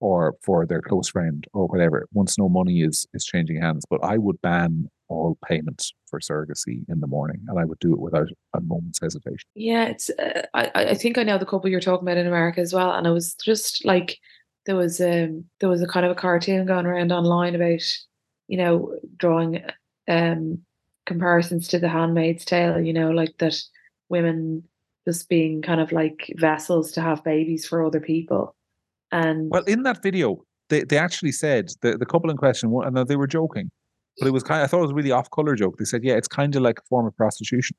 or for their close friend, or whatever. Once no money is is changing hands, but I would ban all payments for surrogacy in the morning, and I would do it without a moment's hesitation. Yeah, it's. Uh, I I think I know the couple you're talking about in America as well, and I was just like, there was um there was a kind of a cartoon going around online about, you know, drawing um comparisons to The Handmaid's Tale. You know, like that women just being kind of like vessels to have babies for other people, and well, in that video, they they actually said the the couple in question, and they were joking but it was kind of, I thought it was a really off color joke. They said, yeah, it's kind of like a form of prostitution.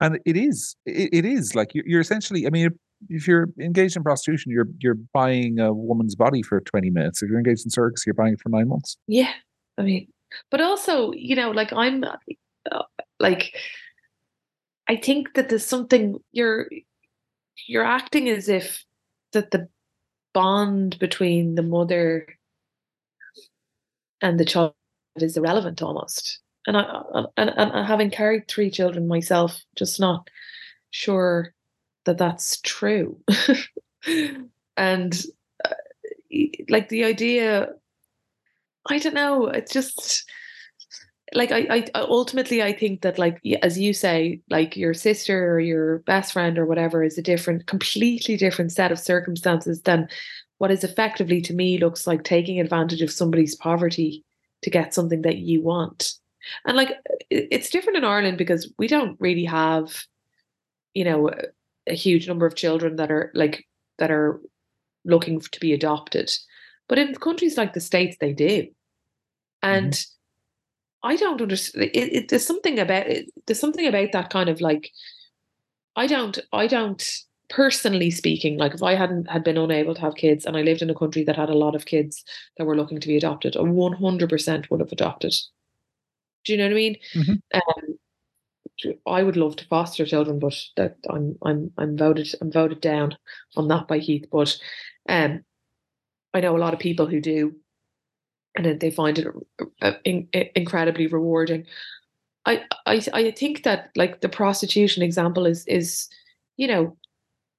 And it is, it, it is like you're, you're essentially, I mean, if you're engaged in prostitution, you're, you're buying a woman's body for 20 minutes. If you're engaged in surrogacy, you're buying it for nine months. Yeah. I mean, but also, you know, like I'm uh, like, I think that there's something you're, you're acting as if that the bond between the mother and the child is irrelevant almost. And I and, and having carried three children myself, just not sure that that's true. and uh, like the idea, I don't know. It's just like I, I ultimately I think that like as you say, like your sister or your best friend or whatever is a different, completely different set of circumstances than what is effectively to me looks like taking advantage of somebody's poverty to get something that you want. And like it's different in Ireland because we don't really have, you know, a huge number of children that are like that are looking to be adopted. But in countries like the States, they do. And mm-hmm. I don't understand. It, it, there's something about it. There's something about that kind of like. I don't. I don't personally speaking, like if I hadn't had been unable to have kids and I lived in a country that had a lot of kids that were looking to be adopted, I 100% would have adopted. Do you know what I mean? Mm-hmm. Um, I would love to foster children, but that I'm I'm I'm voted I'm voted down on that by Keith. But um, I know a lot of people who do, and they find it uh, incredibly rewarding. I I I think that like the prostitution example is is you know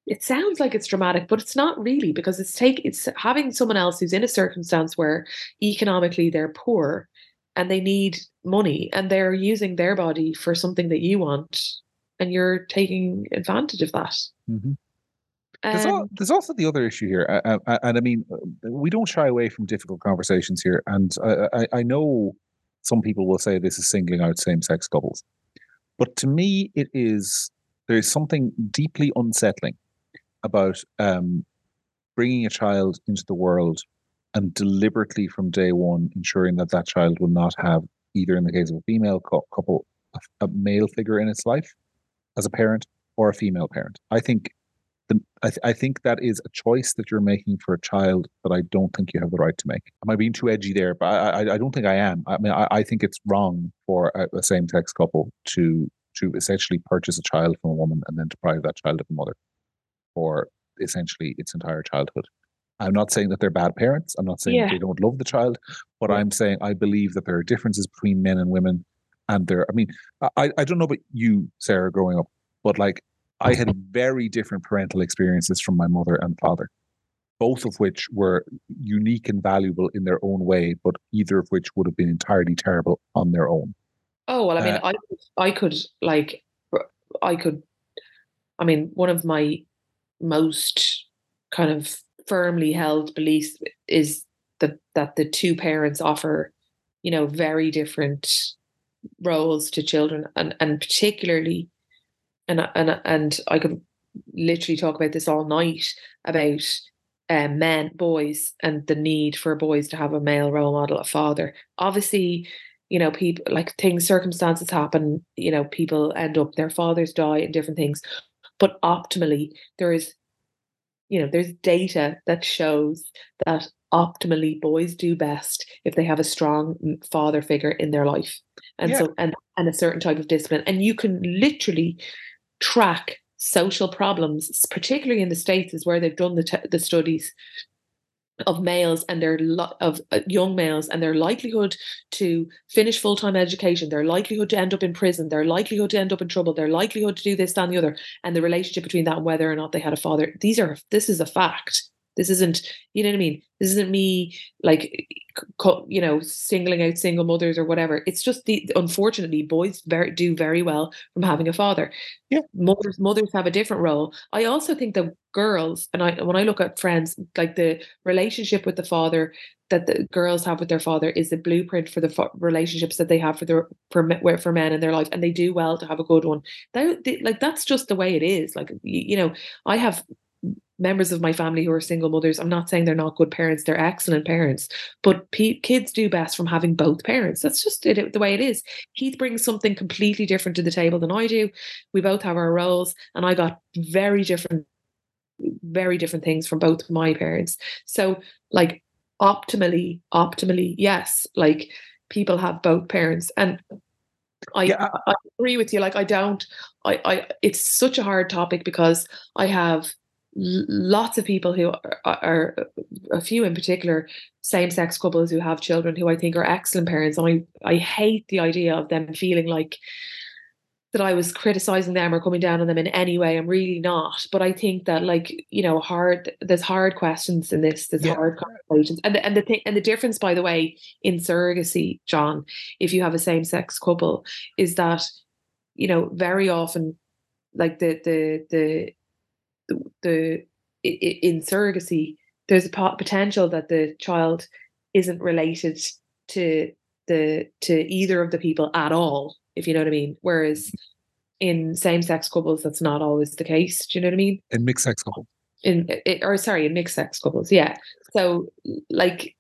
it sounds like it's dramatic, but it's not really because it's take it's having someone else who's in a circumstance where economically they're poor and they need money and they're using their body for something that you want and you're taking advantage of that. Mm-hmm. There's, um, there's, also the other issue here, uh, uh, and I mean, we don't shy away from difficult conversations here. And I, I know some people will say this is singling out same-sex couples, but to me, it is there is something deeply unsettling about um, bringing a child into the world and deliberately from day one ensuring that that child will not have either in the case of a female couple a, a male figure in its life as a parent or a female parent i think the, I, th- I, think that is a choice that you're making for a child that I don't think you have the right to make. Am I being too edgy there? But I, I, I don't think I am. I mean, I, I think it's wrong for a, a same-sex couple to to essentially purchase a child from a woman and then deprive that child of a mother for essentially its entire childhood. I'm not saying that they're bad parents. I'm not saying yeah. they don't love the child, but yeah. I'm saying I believe that there are differences between men and women. And there, I mean, I, I don't know about you, Sarah, growing up, but like I had very different parental experiences from my mother and father, both of which were unique and valuable in their own way, but either of which would have been entirely terrible on their own. Oh well, I mean, uh, I I could like I could, I mean, one of my most kind of firmly held beliefs is that that the two parents offer, you know, very different roles to children, and and particularly, and and and I could literally talk about this all night about um, men, boys, and the need for boys to have a male role model, a father. Obviously, you know, people like things, circumstances happen. You know, people end up their fathers die and different things. But optimally, there is, you know, there's data that shows that optimally boys do best if they have a strong father figure in their life. And yeah. so, and, and a certain type of discipline. And you can literally track social problems, particularly in the States, is where they've done the, t- the studies of males and their lo- of uh, young males and their likelihood to finish full-time education their likelihood to end up in prison their likelihood to end up in trouble their likelihood to do this that and the other and the relationship between that and whether or not they had a father. These are this is a fact. This isn't you know what i mean? This isn't me like you know singling out single mothers or whatever. It's just the unfortunately boys very do very well from having a father. Yeah. Mothers mothers have a different role. I also think that girls and i when i look at friends like the relationship with the father that the girls have with their father is the blueprint for the fo- relationships that they have for their for, for men in their life and they do well to have a good one. That, they, like that's just the way it is. Like you, you know i have members of my family who are single mothers. I'm not saying they're not good parents; they're excellent parents. But pe- kids do best from having both parents. That's just it, the way it is. Keith brings something completely different to the table than I do. We both have our roles, and I got very different, very different things from both my parents. So, like, optimally, optimally, yes, like people have both parents, and I, yeah. I, I agree with you. Like, I don't. I, I. It's such a hard topic because I have lots of people who are, are, a few in particular same-sex couples who have children who I think are excellent parents and I, I hate the idea of them feeling like that I was criticizing them or coming down on them in any way I'm really not but I think that like you know hard there's hard questions in this there's yeah. hard conversations and the, and the thing and the difference by the way in surrogacy John if you have a same-sex couple is that you know very often like the the the the, the in surrogacy, there's a potential that the child isn't related to the to either of the people at all, if you know what I mean. Whereas in same sex couples, that's not always the case. Do you know what I mean? In mixed sex couples. In it, or sorry, in mixed sex couples, yeah. So like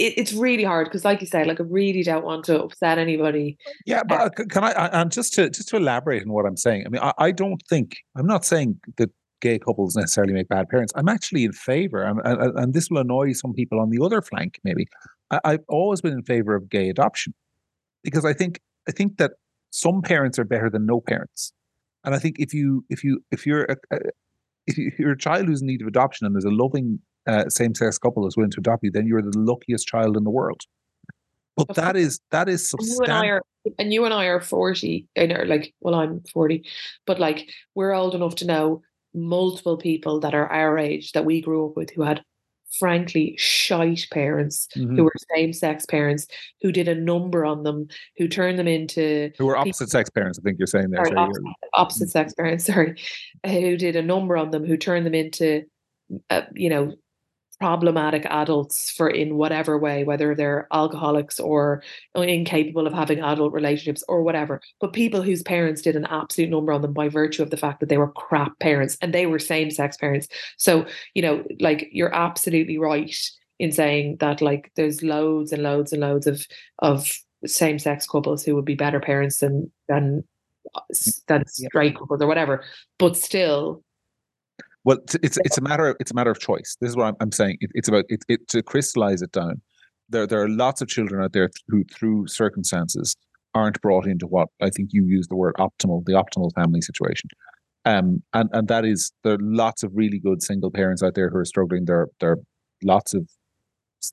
it, it's really hard because, like you said, like I really don't want to upset anybody. Yeah, but uh, can I? And just to just to elaborate on what I'm saying, I mean, I, I don't think I'm not saying that gay couples necessarily make bad parents. I'm actually in favor, and, and, and this will annoy some people on the other flank. Maybe I, I've always been in favor of gay adoption because I think I think that some parents are better than no parents, and I think if you if you if you're a, a if you're a child who's in need of adoption and there's a loving uh, same-sex couple is willing to adopt you, then you're the luckiest child in the world. But that is that is substantial. And you and I are, and you and I are forty, and are like, well, I'm forty, but like we're old enough to know multiple people that are our age that we grew up with who had frankly shite parents mm-hmm. who were same sex parents who did a number on them who turned them into who were opposite people, sex parents i think you're saying there sorry, opposite, opposite, mm-hmm. sex parents sorry who did a number on them who turned them into uh, you know problematic adults for in whatever way, whether they're alcoholics or incapable of having adult relationships or whatever. But people whose parents did an absolute number on them by virtue of the fact that they were crap parents and they were same sex parents. So, you know, like you're absolutely right in saying that like there's loads and loads and loads of of same sex couples who would be better parents than than uh, than straight couples or whatever. But still, well, it's it's a matter of it's a matter of choice. This is what I'm, I'm saying. It, it's about it, it to crystallize it down. There there are lots of children out there who, through circumstances, aren't brought into what I think you use the word optimal, the optimal family situation. Um, and and that is there are lots of really good single parents out there who are struggling. There there are lots of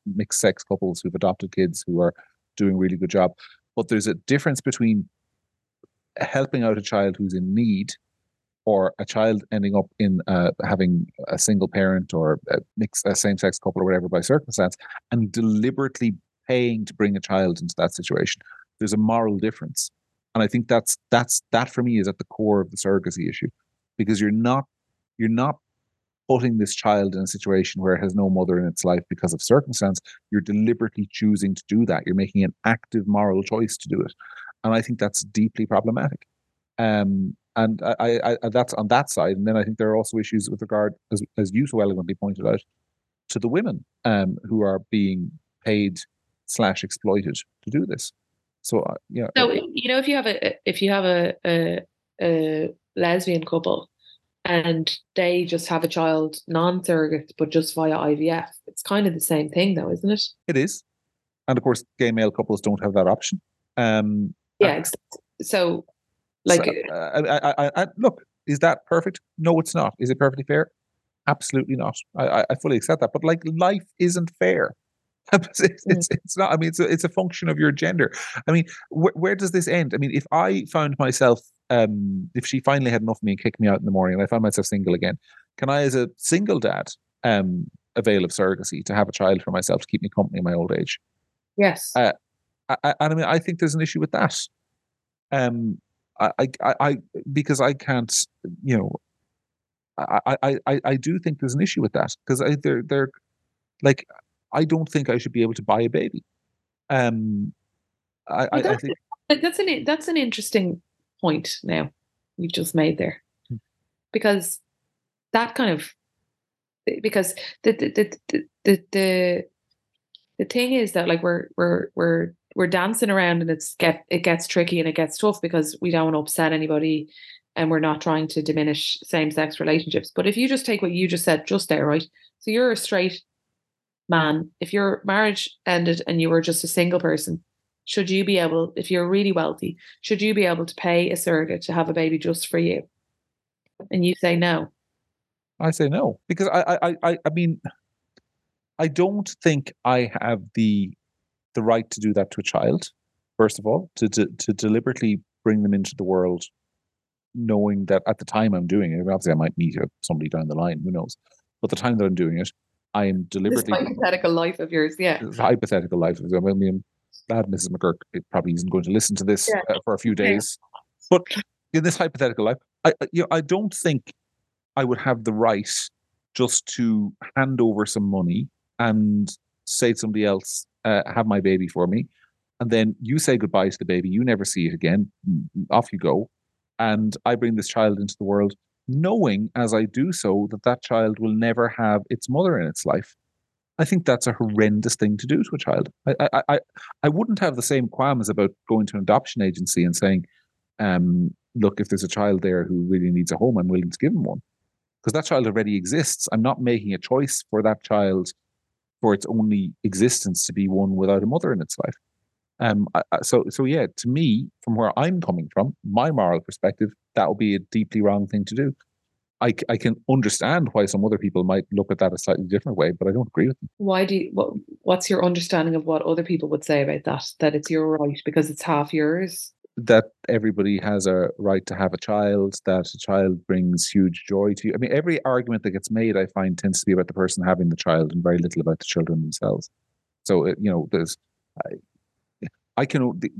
mixed sex couples who've adopted kids who are doing really good job. But there's a difference between helping out a child who's in need or a child ending up in uh, having a single parent or a a same-sex couple or whatever by circumstance and deliberately paying to bring a child into that situation. There's a moral difference. And i think that's that's that for me is at the core of the surrogacy issue because you're not you're not putting this child in a situation where it has no mother in its life because of circumstance. You're deliberately choosing to do that. You're making an active moral choice to do it. And i think that's deeply problematic. Um, and I, I, that's on that side. And then I think there are also issues with regard, as, as you so eloquently pointed out, to the women um, who are being paid slash exploited to do this. So uh, yeah. So you know, if you have a if you have a, a, a lesbian couple and they just have a child non-surrogate but just via IVF, it's kind of the same thing, though, isn't it? It is, and of course, gay male couples don't have that option. Um, yeah. So like, so, uh, I, I, I, look, is that perfect? No, it's not. Is it perfectly fair? Absolutely not. I, I fully accept that. But like life isn't fair. it's, it's, it's, not. I mean, it's a, it's a function of your gender. I mean, wh- where does this end? I mean, if I found myself, um, if she finally had enough of me and kicked me out in the morning, and I found myself single again, can I, as a single dad, um, avail of surrogacy to have a child for myself to keep me company in my old age? Yes. Uh, I, I, I mean, I think there's an issue with that. Um, I, I, I, because I can't, you know, I, I, I, I do think there's an issue with that because I, they're, they're like, I don't think I should be able to buy a baby. Um, I, I, I think that's an that's an interesting point. Now you've just made there, Hmm. because that kind of because the the the the, the, the thing is that like we're we're we're we're dancing around and it's get it gets tricky and it gets tough because we don't want to upset anybody and we're not trying to diminish same sex relationships. But if you just take what you just said just there, right? So you're a straight man. If your marriage ended and you were just a single person, should you be able, if you're really wealthy, should you be able to pay a surrogate to have a baby just for you? And you say no. I say no because I, I, I, I mean, I don't think I have the the right to do that to a child. First of all, to to, to deliberately bring them into the world, knowing that at the time I'm doing it, obviously I might meet somebody down the line, who knows? But the time that I'm doing it, I am This deliberately hypothetical life of yours, yeah. hypothetical life. I mean, glad Mrs. McGuirk it probably isn't going to listen to this Yeah. uh, for a few Yeah. days. But in this hypothetical life, I I- you know, I don't think I would have the right just to hand over some money and say to somebody else, uh, "Have my baby for me," and then you say goodbye to the baby. You never see it again. Off you go, and I bring this child into the world, knowing as I do so that that child will never have its mother in its life. I think that's a horrendous thing to do to a child. I, I, I, I wouldn't have the same qualms about going to an adoption agency and saying, um, look, if there's a child there who really needs a home, I'm willing to give them one. Because that child already exists. I'm not making a choice for that child for its only existence to be one without a mother in its life. Um, so, so yeah, to me, from where I'm coming from, my moral perspective, that would be a deeply wrong thing to do. I, I can understand why some other people might look at that a slightly different way, but I don't agree with them. Why do you, what, what's your understanding of what other people would say about that? That it's your right because it's half yours? That everybody has a right to have a child, that a child brings huge joy to you. I mean, every argument that gets made, I find, tends to be about the person having the child and very little about the children themselves. So, uh, you know, there's, I, I can, the,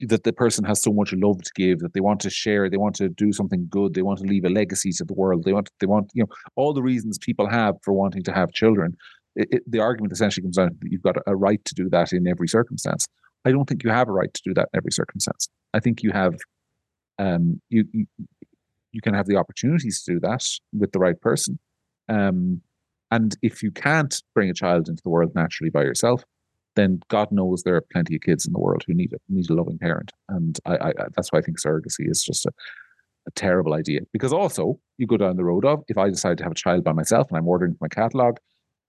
that the person has so much love to give that they want to share, they want to do something good, they want to leave a legacy to the world, they want, they want, you know, all the reasons people have for wanting to have children. It, it, the argument essentially comes down that you've got a right to do that in every circumstance. I don't think you have a right to do that in every circumstance. I think you have, um, you you, you can have the opportunities to do that with the right person. Um, and if you can't bring a child into the world naturally by yourself, then God knows there are plenty of kids in the world who need a need a loving parent. And I, I, that's why I think surrogacy is just a, a terrible idea. Because also you go down the road of if I decide to have a child by myself and I'm ordering my catalog,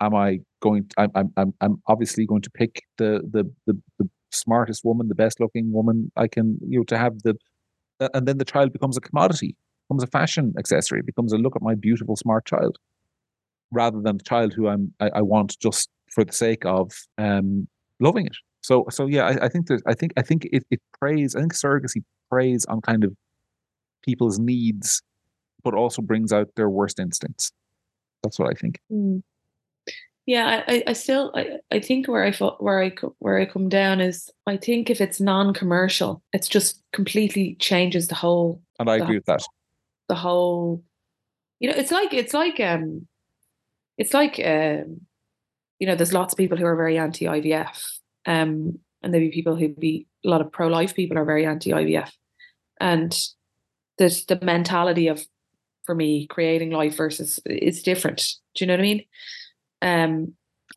am I going? I'm I'm I'm, I'm obviously going to pick the, the the the smartest woman, the best looking woman I can you know to have the, and then the child becomes a commodity, becomes a fashion accessory, becomes a look at my beautiful smart child, rather than the child who I'm I, I want just for the sake of um loving it. So so yeah, I, I think there's I think I think it, it preys I think surrogacy preys on kind of people's needs, but also brings out their worst instincts. That's what I think. Mm. Yeah, I, I- still I, I think where I where I where I come down is I think if it's non-commercial, it's just completely changes the whole And I agree with that. the whole you know it's like it's like um it's like um you know there's lots of people who are very anti IVF um and there'd be people who'd be a lot of pro-life people are very anti IVF and there's the mentality of for me creating life versus is different. Do you know what I mean um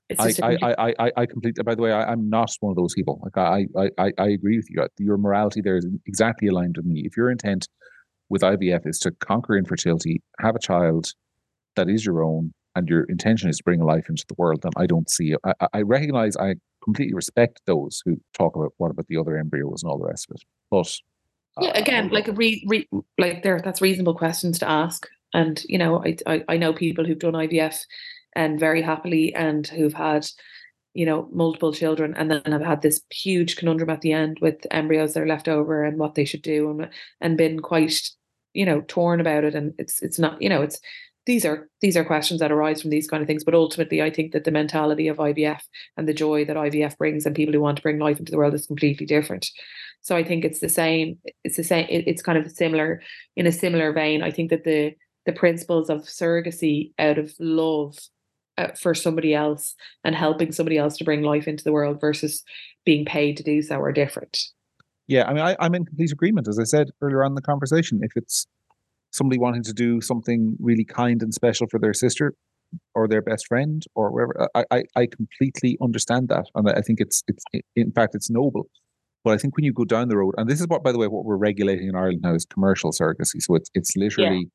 it's I, I, I, I, I completely. By the way, I, I'm not one of those people. Like I, I, I, agree with you. Your morality there is exactly aligned with me. If your intent with IVF is to conquer infertility, have a child that is your own, and your intention is to bring a life into the world, then I don't see. I, I- I recognize. I completely respect those who talk about what about the other embryos and all the rest of it. But yeah uh, again like a re, re like there that's reasonable questions to ask And you know, I, I I know people who've done IVF and very happily, and who've had you know multiple children, and then have had this huge conundrum at the end with embryos that are left over and what they should do, and and been quite you know torn about it. And it's it's not you know it's these are these are questions that arise from these kind of things. But ultimately, I think that the mentality of IVF and the joy that IVF brings and people who want to bring life into the world is completely different. So I think it's the same. It's the same. It, it's kind of similar in a similar vein. I think that the the principles of surrogacy out of love Uh, for somebody else and helping somebody else to bring life into the world versus being paid to do so are different. Yeah, I mean, I, I'm in complete agreement. As I said earlier on in the conversation, if it's somebody wanting to do something really kind and special for their sister or their best friend or wherever, I, I, I completely understand that, and I think it's it's in fact it's noble. But I think when you go down the road, and this is what, by the way, what we're regulating in Ireland now is commercial surrogacy. So it's it's literally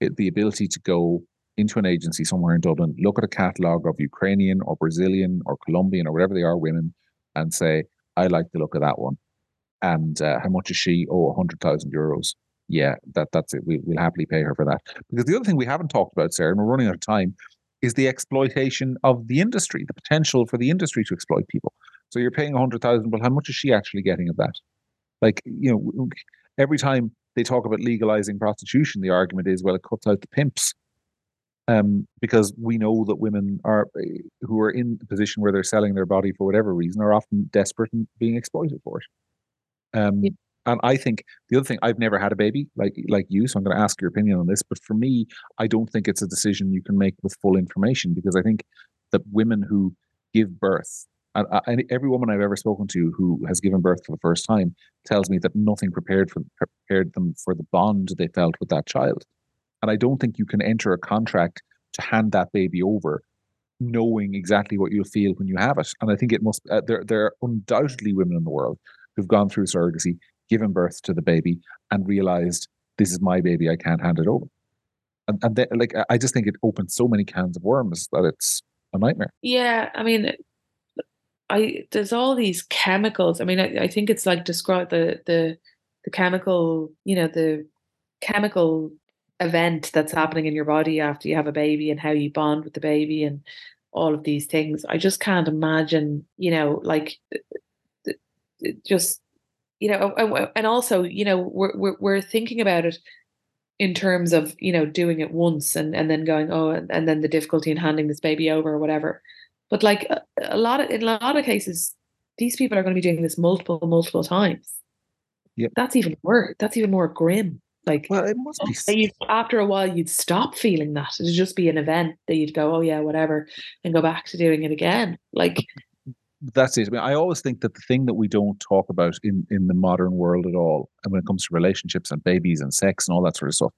yeah. it, the ability to go into an agency somewhere in Dublin, look at a catalogue of Ukrainian or Brazilian or Colombian or whatever they are women, and say, I like the look of that one. And uh, how much is she? Oh, 100,000 euros. Yeah, that that's it. We, we'll happily pay her for that. Because the other thing we haven't talked about, Sarah, and we're running out of time, is the exploitation of the industry, the potential for the industry to exploit people. So you're paying a hundred thousand, but how much is she actually getting of that? Like, you know, every time they talk about legalizing prostitution, the argument is, well, it cuts out the pimps. Um, because we know that women are eh, who are in a position where they're selling their body for whatever reason are often desperate and being exploited for it. Um, yeah. And I think the other thing, I've never had a baby like like you, so I'm going to ask your opinion on this. But for me, I don't think it's a decision you can make with full information because I think that women who give birth and, and, every woman I've ever spoken to who has given birth for the first time tells me that nothing prepared for prepared them for the bond they felt with that child. And I don't think you can enter a contract to hand that baby over, knowing exactly what you'll feel when you have it. And I think it must. Uh, there, there are undoubtedly women in the world who've gone through surrogacy, given birth to the baby, and realized this is my baby. I can't hand it over. And, and they, like I just think it opens so many cans of worms that it's a nightmare. Yeah, I mean, I there's all these chemicals. I mean, I, I think it's like describe the the the chemical, you know, the chemical event that's happening in your body after you have a baby and how you bond with the baby and all of these things. I just can't imagine, you know, like uh, uh, just you know, and also, you know, we're we're, we're thinking about it in terms of you know doing it once and and then going oh and, and then the difficulty in handing this baby over or whatever but like a, a lot of in a lot of cases, these people are going to be doing this multiple, multiple times. Yep. That's even worse. That's even more grim. Like, well, it must be. after a while, you'd stop feeling that. It'd just be an event that you'd go, oh yeah, whatever, and go back to doing it again. Like, that's it. I mean, I always think that the thing that we don't talk about in in the modern world at all, and when it comes to relationships and babies and sex and all that sort of stuff,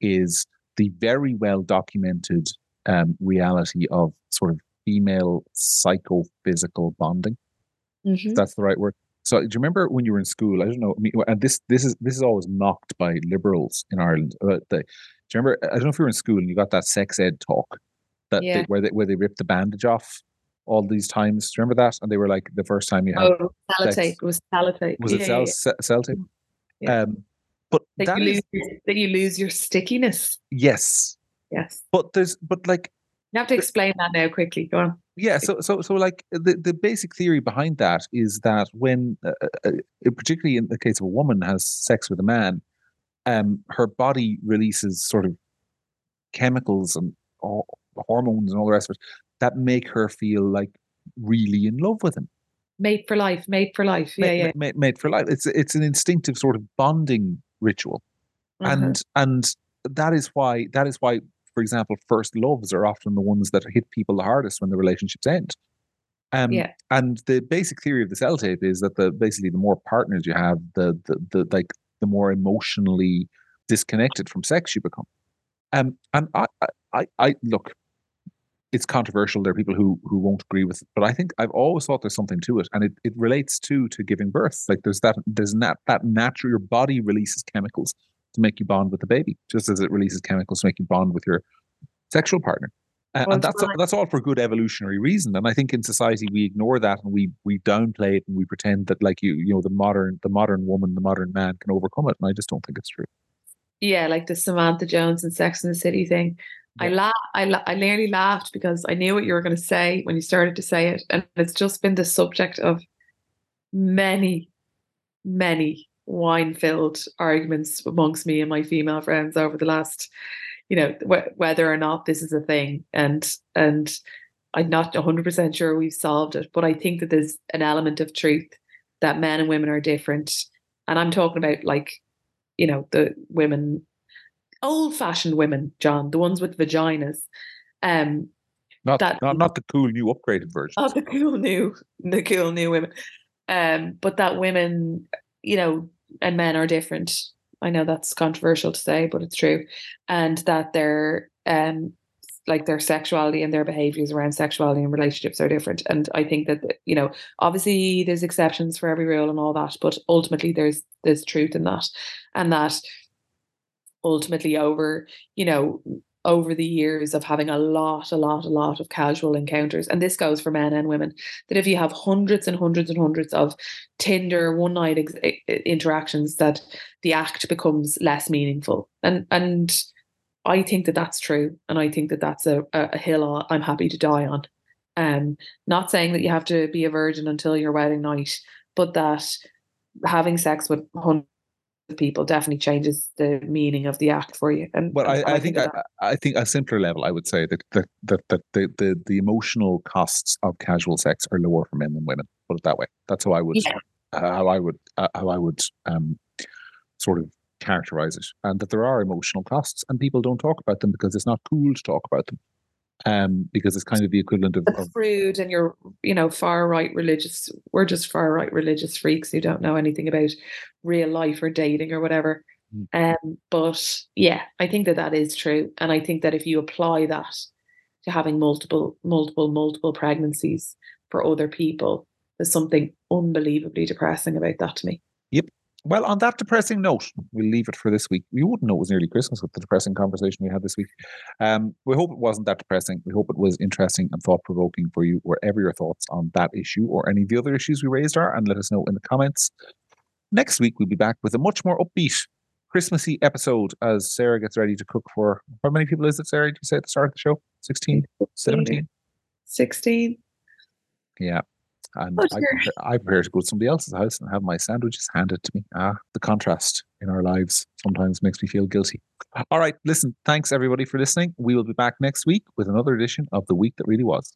is the very well documented um, reality of sort of female psychophysical bonding. Mm-hmm. that's the right word. So do you remember when you were in school? I don't know. I mean, and this this is this is always mocked by liberals in Ireland. About the, do you remember? I don't know if you were in school and you got that sex ed talk that yeah. they, where they where they ripped the bandage off all these times. Do you remember that? And they were like the first time you had oh, sellotape. It was sellotape. Was it cell, yeah. sellotape? Yeah. Um, but that, that you is, lose that you lose your stickiness. Yes. Yes. But there's but like you have to explain that now quickly. Go on. Yeah, so so so like the, the basic theory behind that is that when, uh, uh, uh, particularly in the case of a woman has sex with a man, um, her body releases sort of chemicals and hormones and all the rest of it that make her feel like really in love with him. Made for life, made for life. Yeah, made, yeah. Made, made, for life. It's it's an instinctive sort of bonding ritual, mm-hmm. and and that is why that is why for example, first loves are often the ones that hit people the hardest when the relationships end. Um, yeah. And the basic theory of the cell sellotape is that the basically the more partners you have, the the, the like the more emotionally disconnected from sex you become. Um, and I, I, I look, it's controversial. There are people who who won't agree with it, but I think I've always thought there's something to it, and it, it relates to to giving birth. Like there's that there's that that natural your body releases chemicals to make you bond with the baby, just as it releases chemicals to make you bond with your sexual partner. Uh, well, and that's all, that's all for good evolutionary reason. And I think in society we ignore that and we we downplay it and we pretend that like you you know the modern the modern woman the modern man can overcome it. And I just don't think it's true. yeah, like the Samantha Jones and Sex and the City thing. I laugh. I la- I nearly laughed because I knew what you were going to say when you started to say it, and it's just been the subject of many, many wine-filled arguments amongst me and my female friends over the last, you know, wh- whether or not this is a thing, and and I'm not 100 percent sure we've solved it, but I think that there's an element of truth that men and women are different, and I'm talking about like, you know, the women old fashioned women, John, the ones with vaginas. Um, Not That- not not the cool new upgraded version. oh, the cool new, the cool new women. Um, but that women, you know, and men are different. I know that's controversial to say, but it's true. And that their um like their sexuality and their behaviors around sexuality and relationships are different. And I think that you know, obviously there's exceptions for every rule and all that, but ultimately there's there's truth in that. And that ultimately over, you know, over the years of having a lot, a lot, a lot of casual encounters, and this goes for men and women, that if you have hundreds and hundreds and hundreds of Tinder one night ex- interactions, that the act becomes less meaningful. And and I think that that's true, and I think that that's a, a hill I'm happy to die on. Um, not saying that you have to be a virgin until your wedding night, but that having sex with people definitely changes the meaning of the act for you. And Well, I, and I think I, I think a simpler level, I would say that that that, that the, the the emotional costs of casual sex are lower for men than women. Put it that way. That's how I would Yeah. how I would uh, how I would um sort of characterize it, and that there are emotional costs, and people don't talk about them because it's not cool to talk about them. Um, because it's kind of the equivalent of, the of prude and your you know far right religious we're just far right religious freaks who don't know anything about real life or dating or whatever. Mm. um but yeah i think that that is true. And i think that if you apply that to having multiple multiple multiple pregnancies for other people there's something unbelievably depressing about that to me Well, on that depressing note, we'll leave it for this week. You wouldn't know it was nearly Christmas with the depressing conversation we had this week. Um, we hope it wasn't that depressing. We hope it was interesting and thought provoking for you, wherever your thoughts on that issue or any of the other issues we raised are, and let us know in the comments. Next week, we'll be back with a much more upbeat, Christmassy episode as Sarah gets ready to cook for how many people is it, Sarah? Did you say at the start of the show? 16, 17? 16 Yeah. And Oh, I, dear. prepare, I prepare to go to somebody else's house and have my sandwiches handed to me. Ah, the contrast in our lives sometimes makes me feel guilty. All right. Listen, thanks everybody for listening. We will be back next week with another edition of The Week That Really Was.